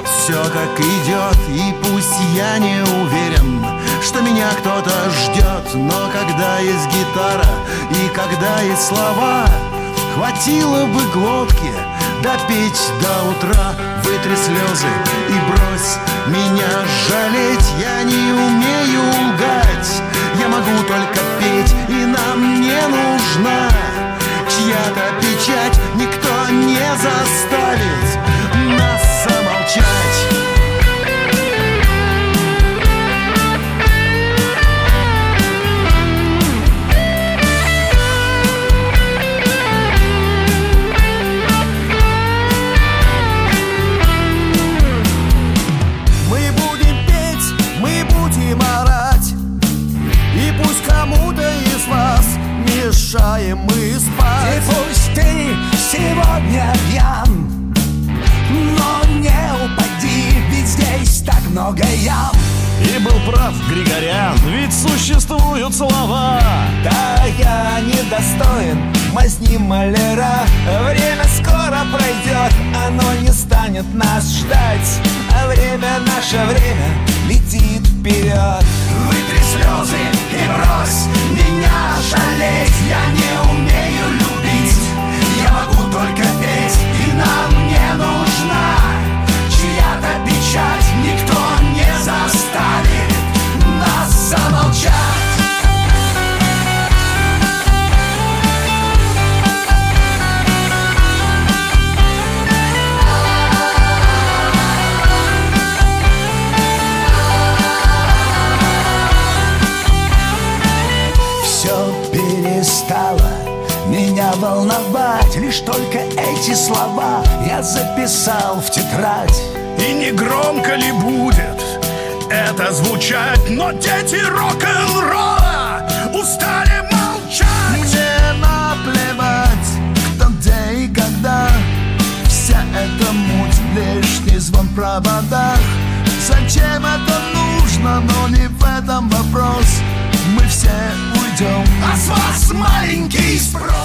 все так идет И пусть я не уверен, что меня кто-то ждет Но когда есть гитара и когда есть слова Хватило бы глотки допеть до утра. Вытри слезы и брось меня жалеть. Я не умею лгать, я могу только петь И нам не нужна чья-то печать. Никто не заставит нас замолчать мешаем мы спать. И пусть ты сегодня пьян Но не упади, ведь здесь так много ям. И был прав Григорян, ведь существуют слова. Да я недостоин мазни маляра Время скоро пройдет, оно не станет нас ждать. А время, наше время, летит вперед. Вытри слезы и брось меня жалеть. Я не умею любить, Лишь только эти слова я записал в тетрадь. И не громко ли будет это звучать? Но дети рок-н-ролла устали молчать. Мне наплевать, кто где и когда. Вся эта муть, лишний звон в проводах. Зачем это нужно, но не в этом вопрос. Мы все уйдем, А с вас маленький спрос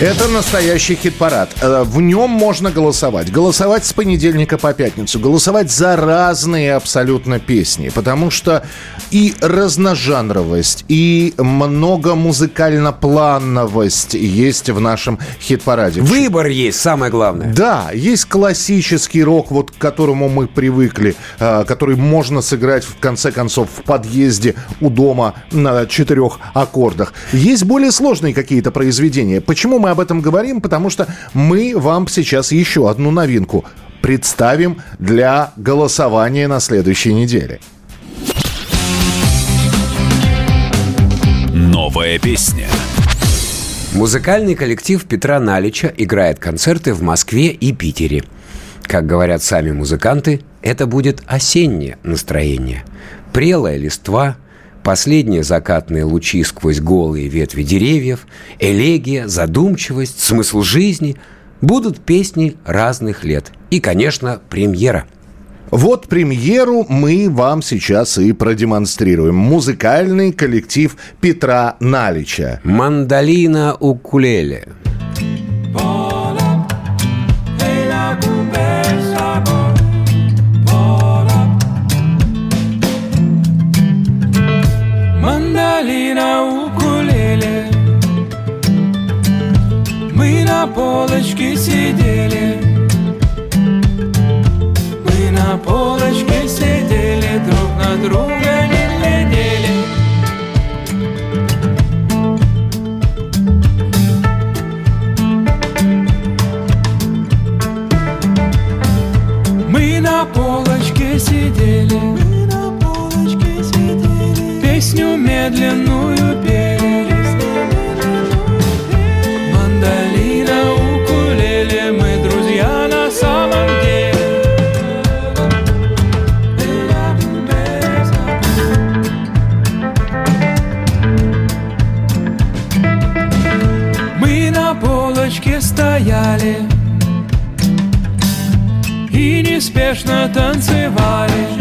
Это настоящий хит-парад. Э, В нем можно голосовать. Голосовать с понедельника по пятницу. Голосовать за разные абсолютно песни. Потому что и разножанровость, и многомузыкально-плановость есть в нашем хит-параде. Выбор есть, самое главное. Да, есть классический рок, вот к которому мы привыкли, э, который можно сыграть в конце концов в подъезде у дома на четырех аккордах. Есть более сложные какие-то произведения. Почему мы об этом говорим? Потому что мы вам сейчас еще одну новинку представим для голосования на следующей неделе. Новая песня. Музыкальный коллектив Петра Налича играет концерты в Москве и Питере. Как говорят сами музыканты, это будет осеннее настроение. Прелая листва, последние закатные лучи сквозь голые ветви деревьев, элегия, задумчивость, смысл жизни – будут песни разных лет. И, конечно, премьера – Вот премьеру мы вам сейчас и продемонстрируем. Музыкальный коллектив Петра Налича. Мандолина укулеле. Мандолина, укулеле. Мы на полочке сидели. Мы на полочке сидели Друг на друга не глядели. Мы на полочке сидели Песню медленную пели Мандолина, укулеле Мы друзья на самом деле. Мы на полочке стояли И неспешно танцевали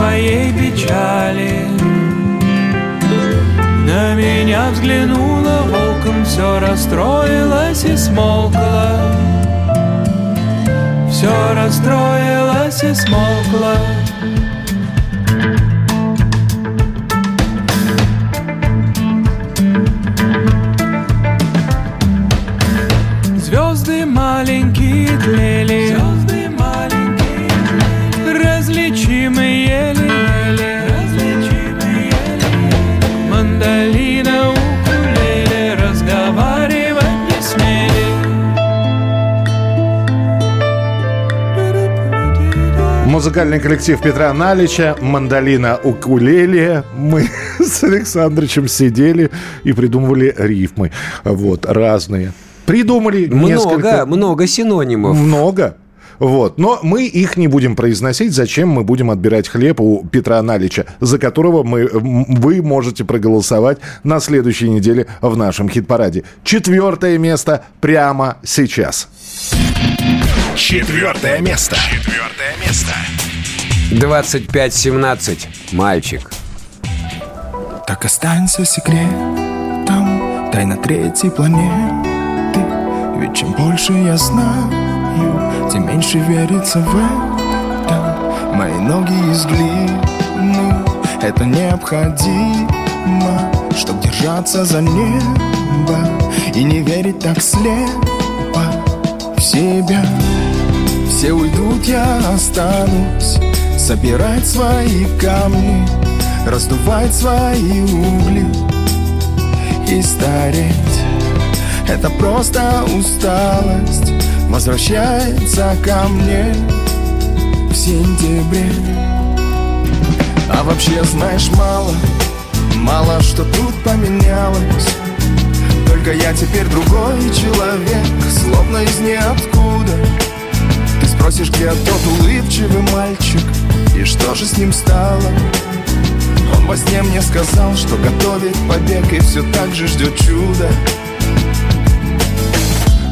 своей печали. На меня взглянула волком Все расстроилось и смолкло. Все расстроилось и смолкло. Звезды маленькие тлели Музыкальный коллектив Петра Налича, мандолина укулеле. Мы с Александрычем сидели и придумывали рифмы. Вот, разные. Придумали Много, несколько. много синонимов. Много. Вот. Но мы их не будем произносить. Зачем мы будем отбирать хлеб у Петра Налича, за которого мы, вы можете проголосовать на следующей неделе в нашем хит-параде. Четвертое место прямо сейчас. Четвертое место. Четвертое место. 25-17. Мальчик. Так останься секретом Тайна третьей планеты Ведь чем больше я знаю Тем меньше верится в это Мои ноги из глины Это необходимо Чтоб держаться за небо И не верить так слепо в себя Все уйдут, я останусь. Собирать свои камни Раздувать свои угли И стареть. Это просто усталость Возвращается ко мне В сентябре. А вообще знаешь мало Мало что тут поменялось. Только я теперь другой человек Словно из ниоткуда Ты спросишь, где тот улыбчивый мальчик И что же с ним стало? Он во сне мне сказал, что готовит побег И все так же ждет чуда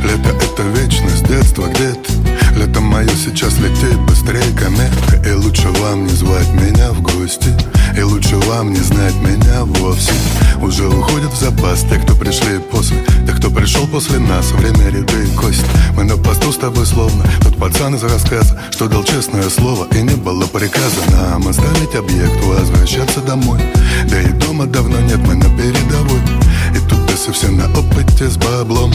Лето это вечность, детство где-то. Лето мое сейчас летит быстрее комета. И лучше вам не звать меня в гости. И лучше вам не знать меня вовсе. Уже уходят в запас те, кто пришли после. Те, кто пришел после нас Время ряды и кость. Мы на посту с тобой словно Тот пацан из рассказа Что дал честное слово И не было приказа нам оставить объект Возвращаться домой. Да и дома давно нет, мы на передовой. И тут бесы все на опыте с баблом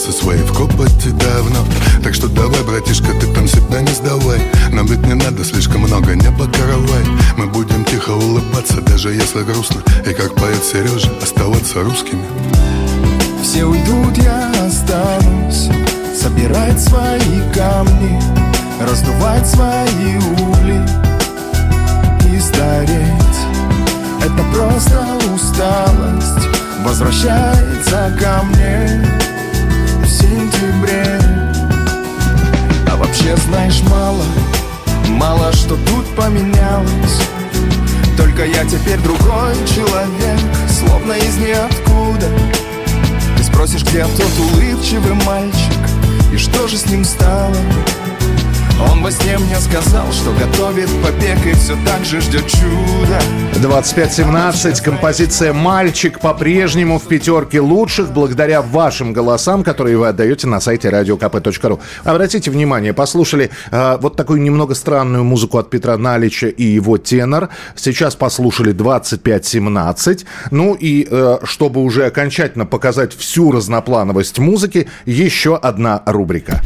Место свои в копоте давно. Так что давай, братишка, ты там себя не сдавай. Нам ведь не надо слишком много, не покоровай Мы будем тихо улыбаться, даже если грустно. И как поэт Сережа, оставаться русскими. Все уйдут, я останусь. Собирать свои камни Раздувать свои угли И стареть. Это просто усталость Возвращается ко мне Вообще знаешь мало Мало что тут поменялось Только я теперь другой человек Словно из ниоткуда Ты спросишь, где тот улыбчивый мальчик И что же с ним стало? Он во сне мне сказал, что готовит побег И все так же ждет чуда 25-17. Композиция «Мальчик» по-прежнему в пятерке лучших благодаря вашим голосам, которые вы отдаете на сайте radiokp.ru. Обратите внимание, послушали э, вот такую немного странную музыку от Петра Налича и его тенор. Сейчас послушали 25-17. Ну и э, чтобы уже окончательно показать всю разноплановость музыки, еще одна рубрика.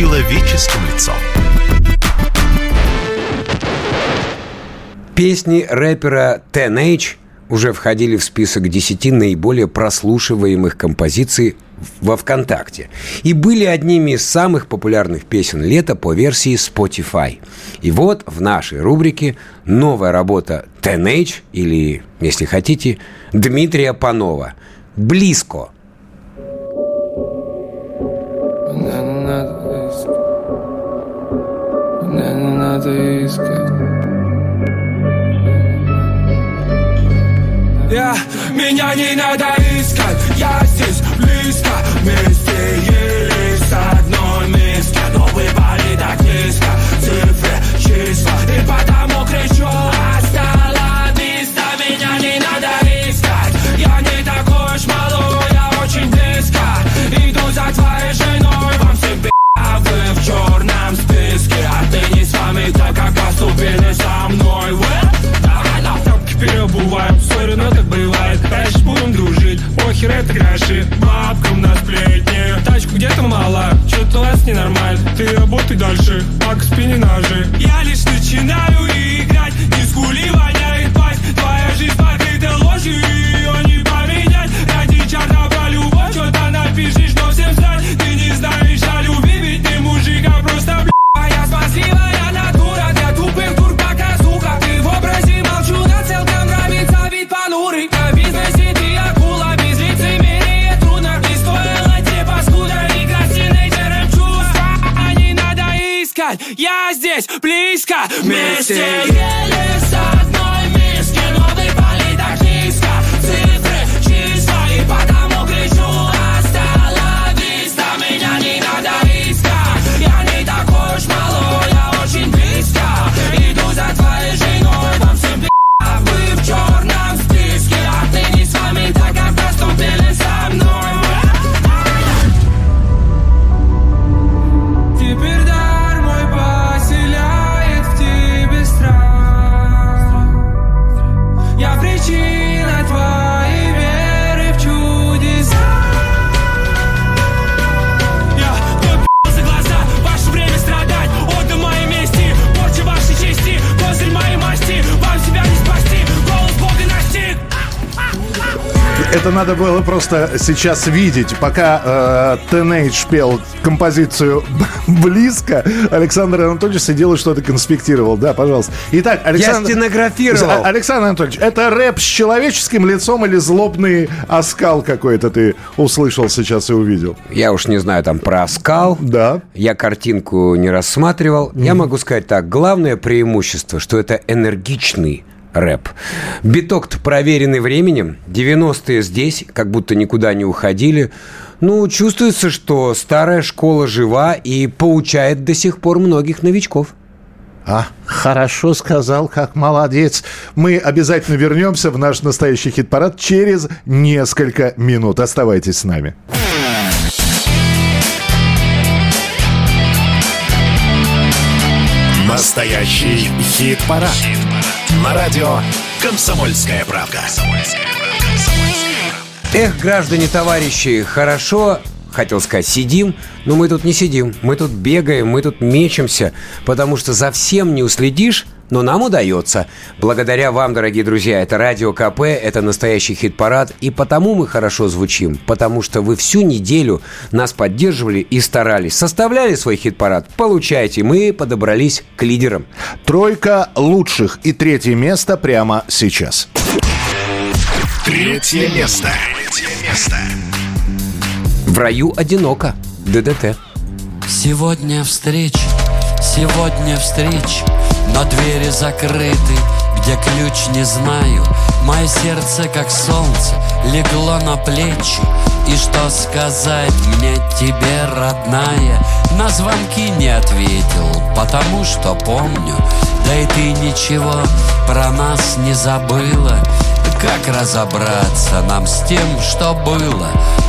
Человеческим лицом. Песни рэпера Teenage уже входили в список 10 наиболее прослушиваемых композиций во ВКонтакте и были одними из самых популярных песен лета по версии Spotify. И вот в нашей рубрике новая работа Teenage или, если хотите, Дмитрия Панова «Близко». Надо Не надо искать. Я, меня не надо искать. Я здесь близко Вместе ели с переобуваем Сори, но так бывает. Дальше будем дружить. Похер это гроши Бабкам на сплетни Тачку где-то мало. Что-то у вас ненормально. Ты работай дальше. Пак спини ножи Вместе надо было просто сейчас видеть. Пока э, Teenage пел композицию «Близко», Александр Анатольевич сидел и что-то конспектировал. Да, пожалуйста. Итак, Александр... стенографировал. А- Александр Анатольевич, это рэп с человеческим лицом или злобный оскал какой-то ты услышал сейчас и увидел? Я уж не знаю там про оскал. Да. Я картинку не рассматривал. Я могу сказать так. Главное преимущество, что это энергичный рэп. Биток-то проверенный временем. 90-е здесь, как будто никуда не уходили. Ну, чувствуется, что старая школа жива и поучает до сих пор многих новичков. А, хорошо сказал, как молодец. Мы обязательно вернемся в наш настоящий хит-парад через несколько минут. Оставайтесь с нами. Настоящий хит-парад. На радио «Комсомольская правда». Эх, граждане, товарищи, хорошо, хотел сказать, сидим, но мы тут не сидим. Мы тут бегаем, мы тут мечемся, потому что за всем не уследишь, но нам удается. Благодаря вам, дорогие друзья, это Радио КП, это настоящий хит-парад, и потому мы хорошо звучим, потому что вы всю неделю нас поддерживали и старались. Составляли свой хит-парад? Получайте. Мы подобрались к лидерам. Тройка лучших и третье место прямо сейчас. Третье место. Третье место. В раю одиноко. ДДТ. Сегодня встреча, сегодня встреча Но двери закрыты, где ключ не знаю. Мое сердце, как солнце, легло на плечи. И что сказать мне тебе, родная? На звонки не ответил, потому что помню. Да и ты ничего про нас не забыла. Как разобраться нам с тем, что было?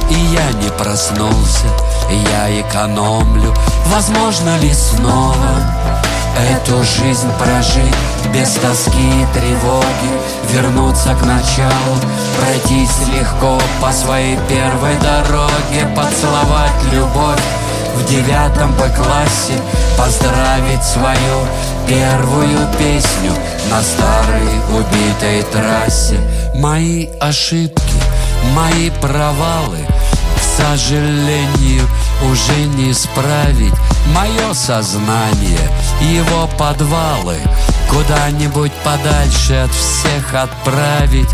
И я не проснулся, я экономлю. Возможно ли снова Эту жизнь прожить без тоски и тревоги Вернуться к началу, пройтись легко по своей первой дороге Поцеловать любовь в девятом Б-классе Поздравить свою первую песню на старой убитой трассе. Мои ошибки, мои провалы сожалению, уже не исправить Мое сознание, его подвалы Куда-нибудь подальше от всех отправить.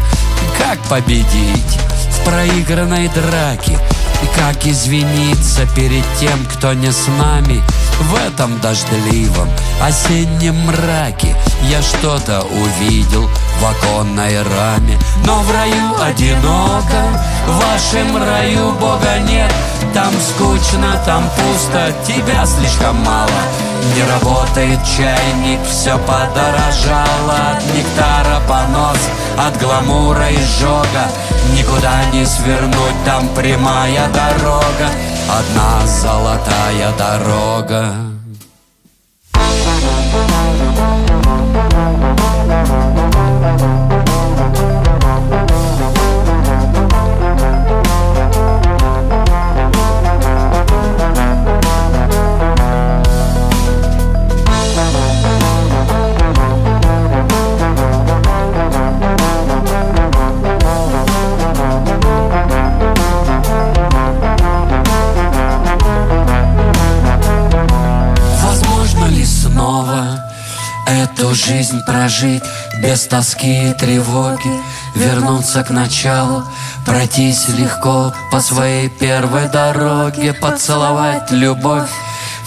Как победить в проигранной драке И как извиниться перед тем, кто не с нами В этом дождливом осеннем мраке? Я что-то увидел в оконной раме Но в раю одиноко, в вашем раю Бога нет. Там скучно, там пусто, тебя слишком мало. Не работает чайник, все подорожало От нектара понос, от гламура и жога. Никуда не свернуть, там прямая дорога Одна золотая дорога эту жизнь прожить без тоски и тревоги? Вернуться к началу, пройтись легко по своей первой дороге, поцеловать любовь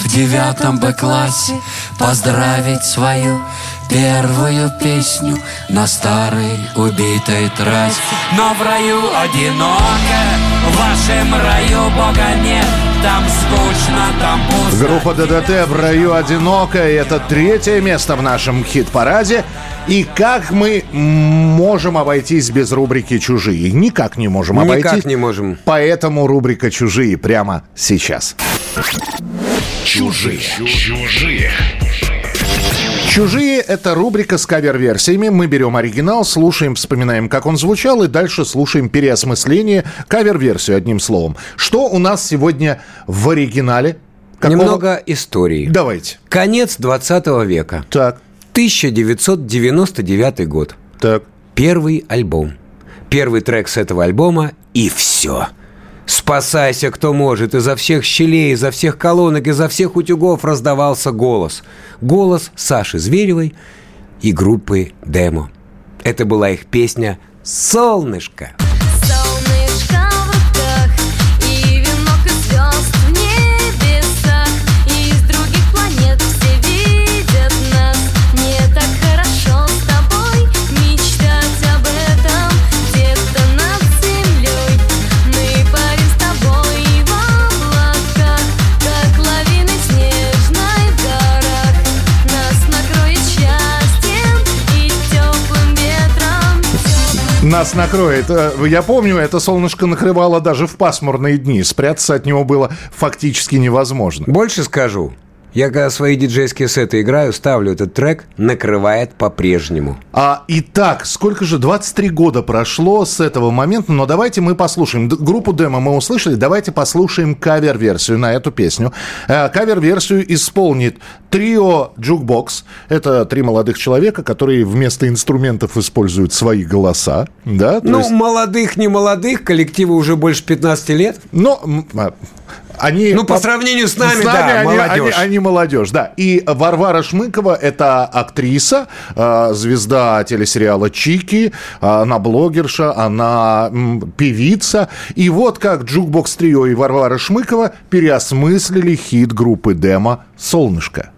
в девятом Б-классе, поздравить свою первую песню на старой убитой трассе. Но в раю одиноко, в вашем раю Бога нет, там скучно, там пусто. Группа ДДТ в раю одиноко. И это третье место в нашем хит-параде. И как мы можем обойтись без рубрики «Чужие»? Никак не можем Никак обойтись. не можем. Поэтому рубрика «Чужие» прямо сейчас. Чужие. Чужие. «Чужие» — это рубрика с кавер-версиями. Мы берем оригинал, слушаем, вспоминаем, как он звучал, и дальше слушаем переосмысление, кавер-версию, одним словом. Что у нас сегодня в оригинале? Какого- Немного истории. Давайте. Конец 20 века. Так. 1999 год. Так. Первый альбом. Первый трек с этого альбома и все. Спасайся, кто может. Изо всех щелей, изо всех колонок, изо всех утюгов раздавался голос. Голос Саши Зверевой и группы «Демо». Это была их песня «Солнышко». Солнышко Нас накроет. Э, Я помню, это солнышко накрывало даже в пасмурные дни. Спрятаться от него было фактически невозможно. Больше скажу. Я когда свои диджейские сеты играю, ставлю этот трек, накрывает по-прежнему. А, итак, сколько же, 23 года прошло с этого момента, но давайте мы послушаем. Группу демо мы услышали, давайте послушаем кавер-версию на эту песню. Э, кавер-версию исполнит трио Jukebox. Это три молодых человека, которые вместо инструментов используют свои голоса. Да? То ну, есть- молодых, не молодых, коллективу уже больше 15 лет. Но а, они... Ну, по сравнению с нами, да, они, молодежь. Они, они молодежь, да. И Варвара Шмыкова – это актриса, э, звезда телесериала «Чики», она блогерша, она певица. И вот как Jukebox Trio и Варвара Шмыкова переосмыслили хит группы «Демо» «Солнышко».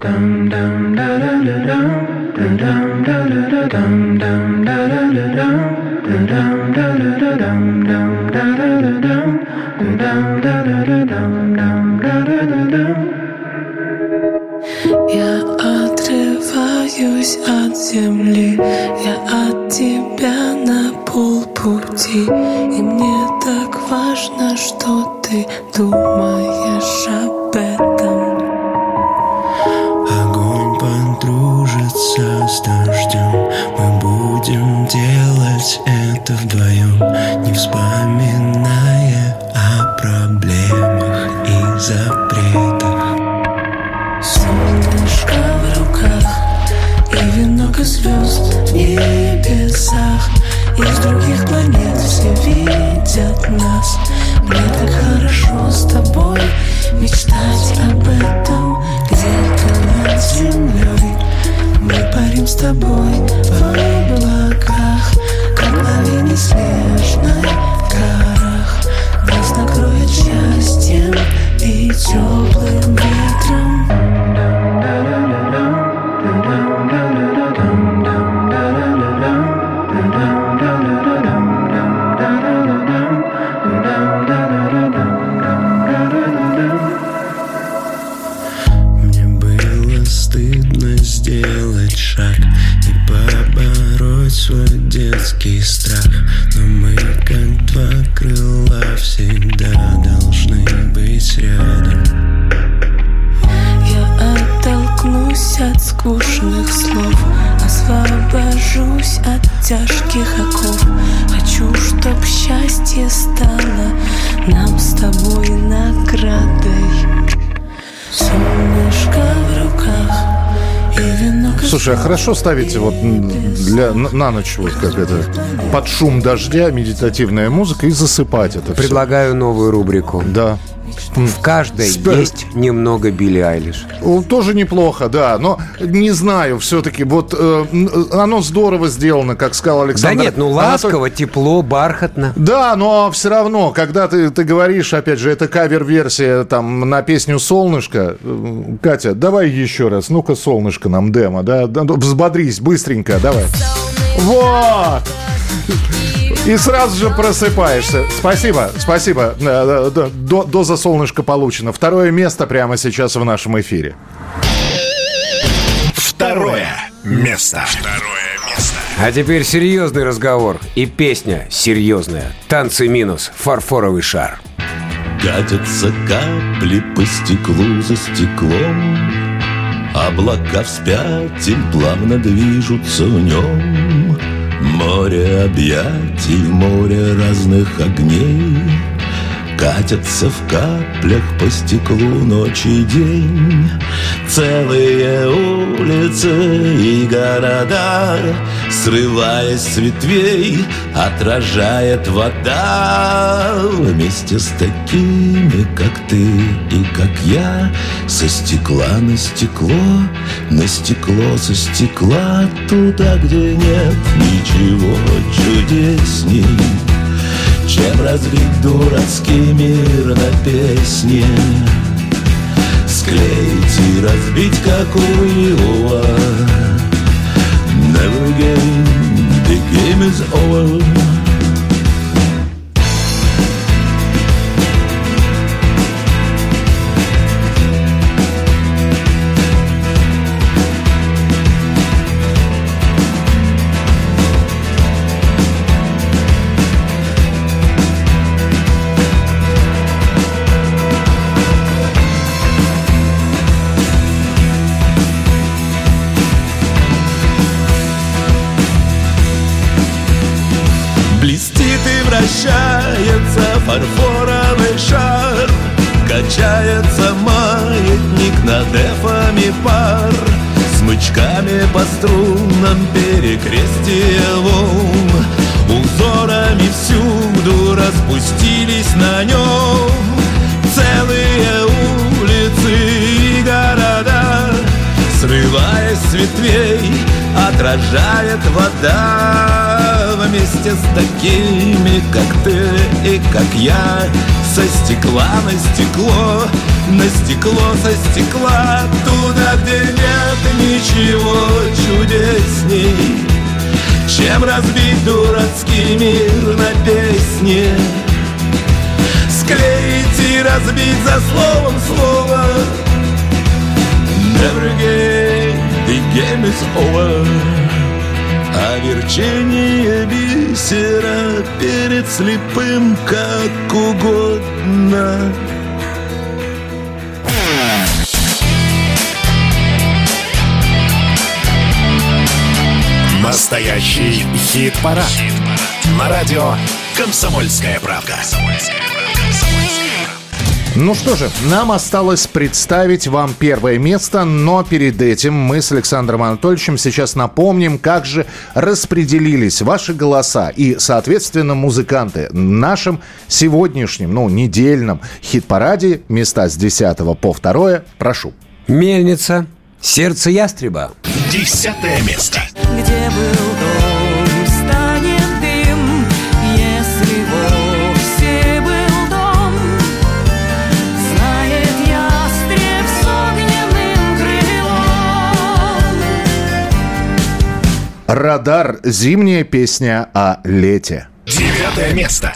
Я отрываюсь от земли, я от тебя на полпути, и мне так важно, что ты думаешь об этом. Огонь подружится с дождем. Мы будем делать это вдвоем Не вспоминая о проблемах и запретах. Солнышко в руках и венок из звезд в небесах. Из других планет все видят нас. Мне так хорошо с тобой мечтать об этом Где-то над землей мы парим с тобой в облаках Как на линии снежной горах Нас накроет счастьем и теплым ветром. Слушай, а хорошо ставить вот для, на, ночь вот как это под шум дождя медитативная музыка и засыпать это. Предлагаю новую рубрику. Да. В каждой Спер- есть немного Билли Айлиш. Тоже неплохо, да, но не знаю, все-таки вот э, м, оно здорово сделано, как сказал Да Александр. нет, ну ласково, тепло, бархатно. Да, но все равно, когда ты, ты говоришь, опять же, это кавер-версия там на песню «Солнышко». Э, Катя, давай еще раз, ну-ка, «Солнышко» нам демо, да? Да, Взбодрись, быстренько, давай. Вот! И сразу же просыпаешься. Спасибо, спасибо. Э, э, до- Доза солнышка получена. Второе место прямо сейчас в нашем эфире. Второе место. Второе место. А теперь серьезный разговор. И песня серьезная. Танцы минус. Фарфоровый шар. Катятся капли по стеклу за стеклом Облака вспять плавно движутся в нем Море объятий, море разных огней Катятся в каплях по стеклу ночь и день. Целые улицы и города Срываясь с ветвей, отражает вода. Вместе с такими, как ты и как я Со стекла на стекло, на стекло со стекла Туда, где нет ничего чудесней чем разбить дурацкий мир на песне? Склеить и разбить, как у Иова. Never again, the game is over вращается фарфоровый шар. Качается маятник над эфами пар. Смычками по струнам перекрестие волн. Узорами всюду распустились на нем. Целые улицы и города Срываясь с ветвей, отражает вода Вместе с такими, как ты и как я. Со стекла на стекло, на стекло со стекла Туда, где нет ничего чудесней. Чем разбить дурацкий мир на песне? Склеить и разбить за словом слово. Never again, the game is over А верчение бисера перед слепым как угодно Настоящий хит-парад. На радио «Комсомольская правда». Ну что же, нам осталось представить вам первое место, но перед этим мы с Александром Анатольевичем сейчас напомним, как же распределились ваши голоса и, соответственно, музыканты в нашем сегодняшнем, ну, недельном хит-параде места с 10 по 2. Прошу. Мельница. Сердце ястреба. Десятое место. Где был дом, Радар. Зимняя песня о лете. Девятое место.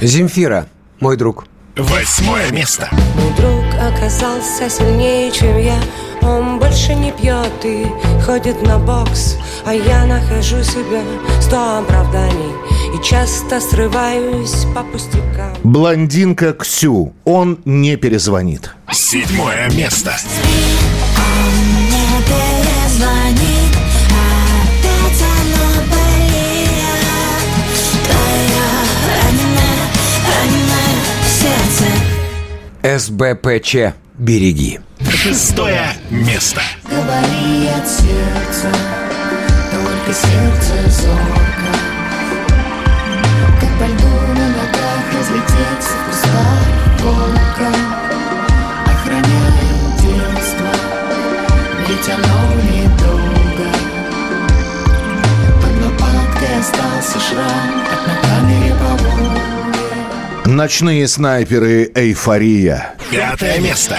Земфира, мой друг. Восьмое место. Мой друг оказался сильнее, чем я Он больше не пьет и ходит на бокс А я нахожу себе сто оправданий И часто срываюсь по пустякам Блондинка Ксю. Он не перезвонит. Седьмое место. Не перезвонит, СБПЧ «Береги». Шестое место. Говорит сердце, только сердце зорко Как по льду на ногах разлететься в кустах волка Охраняет детство, ведь оно недолго Под лопаткой остался шрам от на камере по Волге Ночные снайперы «Эйфория». Пятое место.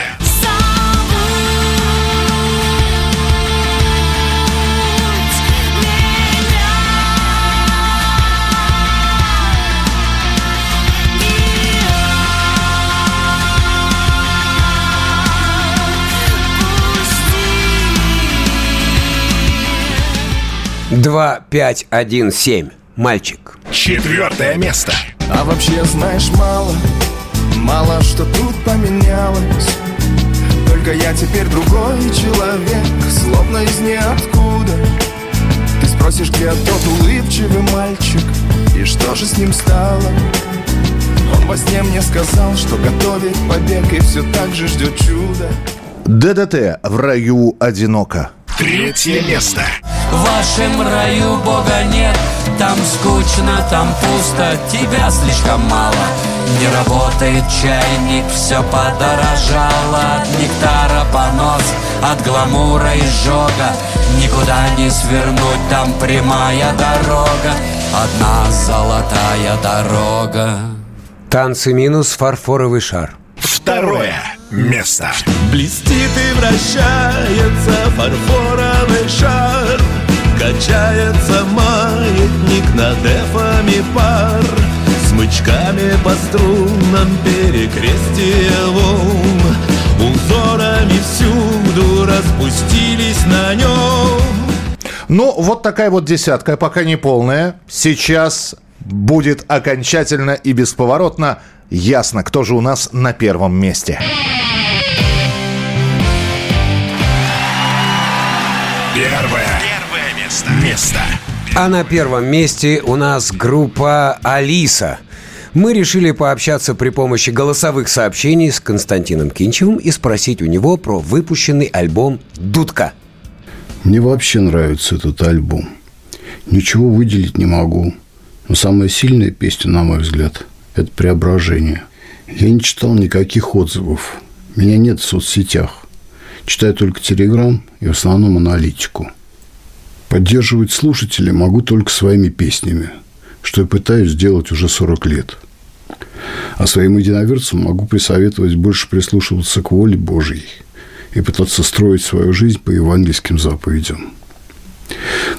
Два, пять, один, семь. Мальчик. Четвертое место. А вообще знаешь мало, мало что тут поменялось Только я теперь другой человек, словно из ниоткуда Ты спросишь, где тот улыбчивый мальчик, и что же с ним стало? Он во сне мне сказал, что готовит побег и все так же ждет чуда ДДТ в раю одиноко. Третье место. В вашем раю Бога нет. Там скучно, там пусто. Тебя слишком мало. Не работает чайник Все подорожало. От нектара понос От гламура изжога. Никуда не свернуть Там прямая дорога. Одна золотая дорога. Танцы минус фарфоровый шар. Второе место. Блестит и вращается фарфоровый шар. Качается маятник над эфами пар. Смычками по струнам перекрестие волн. Узорами всюду распустились на нем. Ну, вот такая вот десятка, пока не полная. Сейчас будет окончательно и бесповоротно ясно, кто же у нас на первом месте. Первое. Первое место. Место. А на первом месте у нас группа «Алиса». Мы решили пообщаться при помощи голосовых сообщений с Константином Кинчевым и спросить у него про выпущенный альбом «Дудка». Мне вообще нравится этот альбом. Ничего выделить не могу. Но самая сильная песня, на мой взгляд, это «Преображение». Я не читал никаких отзывов. Меня нет в соцсетях. Читаю только Телеграм и в основном аналитику. Поддерживать слушателей могу только своими песнями, что я пытаюсь сделать уже 40 лет. А своим единоверцам могу присоветовать больше прислушиваться к воле Божьей и пытаться строить свою жизнь по евангельским заповедям.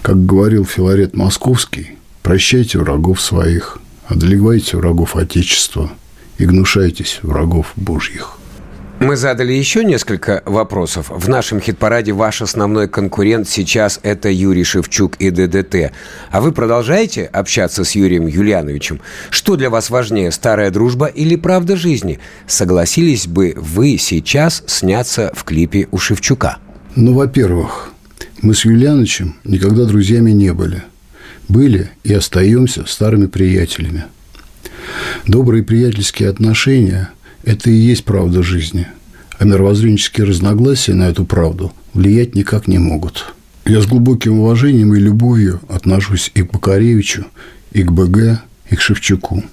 Как говорил Филарет Московский, прощайте врагов своих, одолевайте врагов Отечества и гнушайтесь врагов Божьих. Мы задали еще несколько вопросов. В нашем хит-параде ваш основной конкурент сейчас это Юрий Шевчук и ДДТ. А вы продолжаете общаться с Юрием Юлиановичем? Что для вас важнее, старая дружба или правда жизни? Согласились бы вы сейчас сняться в клипе у Шевчука? Ну, во-первых, мы с Юлиановичем никогда друзьями не были. Были и остаемся старыми приятелями. Добрые приятельские отношения – это и есть правда жизни, а мировоззренческие разногласия на эту правду влиять никак не могут. Я с глубоким уважением и любовью отношусь и к Бакаревичу, и к БГ, и к Шевчуку.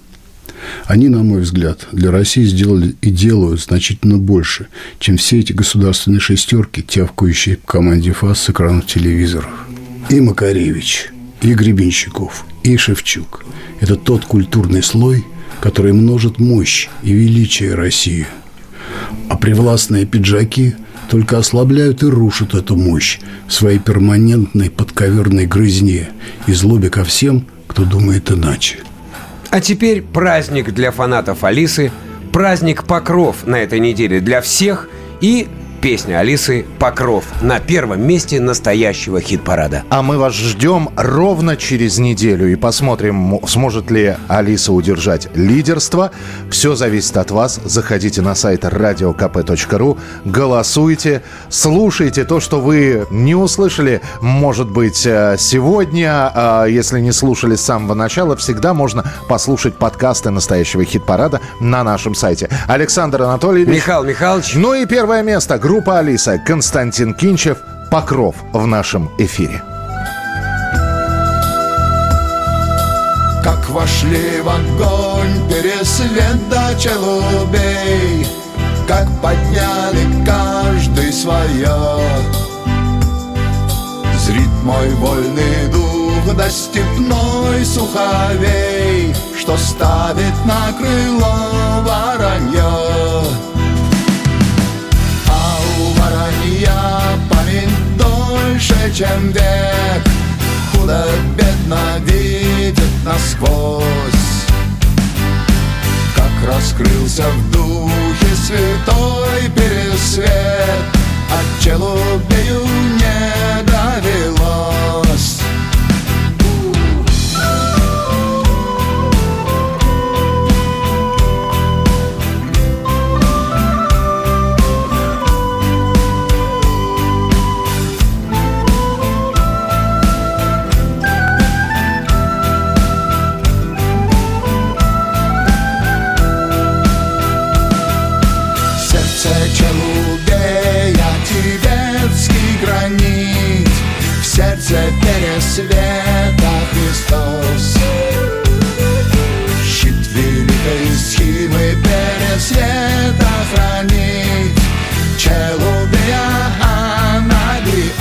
Они, на мой взгляд, для России сделали и делают значительно больше, чем все эти государственные шестерки, тявкающие по команде ФАС с экранов телевизоров. И Макаревич, и Гребенщиков, и Шевчук. Это тот культурный слой, который множит мощь и величие России. А привластные пиджаки только ослабляют и рушат эту мощь в своей перманентной подковерной грызне и злобе ко всем, кто думает иначе. А теперь праздник для фанатов Алисы, праздник Покров на этой неделе для всех и песня Алисы «Покров» на первом месте настоящего хит-парада. А мы вас ждем ровно через неделю и посмотрим, сможет ли Алиса удержать лидерство. Все зависит от вас. Заходите на сайт radiokp.ru, голосуйте, слушайте то, что вы не услышали, может быть, э, сегодня. А Если не слушали с самого начала, всегда можно послушать подкасты настоящего хит-парада на нашем сайте. Александр Анатольевич. Михаил Михайлович. Ну и первое место. Группа Алиса. Константин Кинчев. Покров в нашем эфире. Как вошли в огонь пересвет до челубей Как подняли каждый свое Зрит мой вольный дух до степной суховей Что ставит на крыло воронье память дольше, чем век. Худо-бедно видит насквозь. Как раскрылся в духе святой пересвет. От челубею не довелось пересвета Христос. Щит великой схимы пересвета хранит Челубея Анагриос.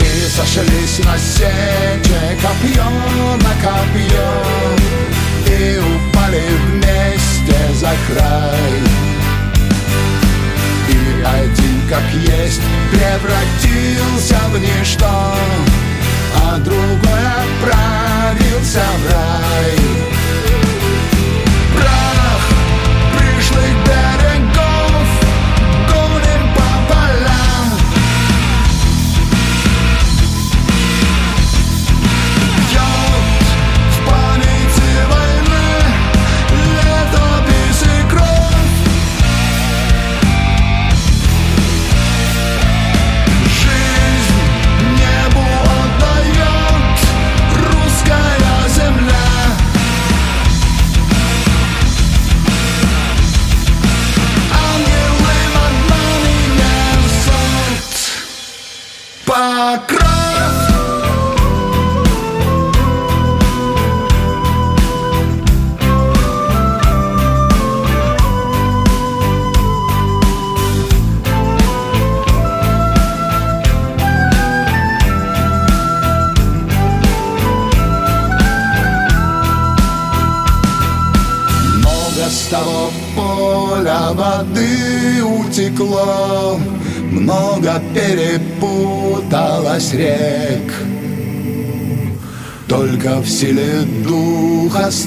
И сошлись на сече копье на копье. И упали вместе за край как есть превратился в ничто А другой отправился в рай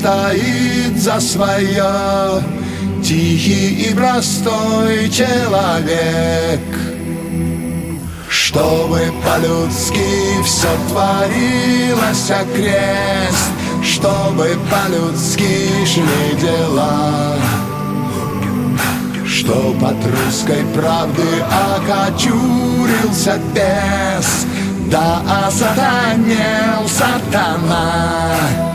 стоит за свое Тихий и простой человек. Чтобы по-людски все творилось окрест, Чтобы по-людски шли дела. Чтоб от русской правды окочурился бес, Да осатанел сатана.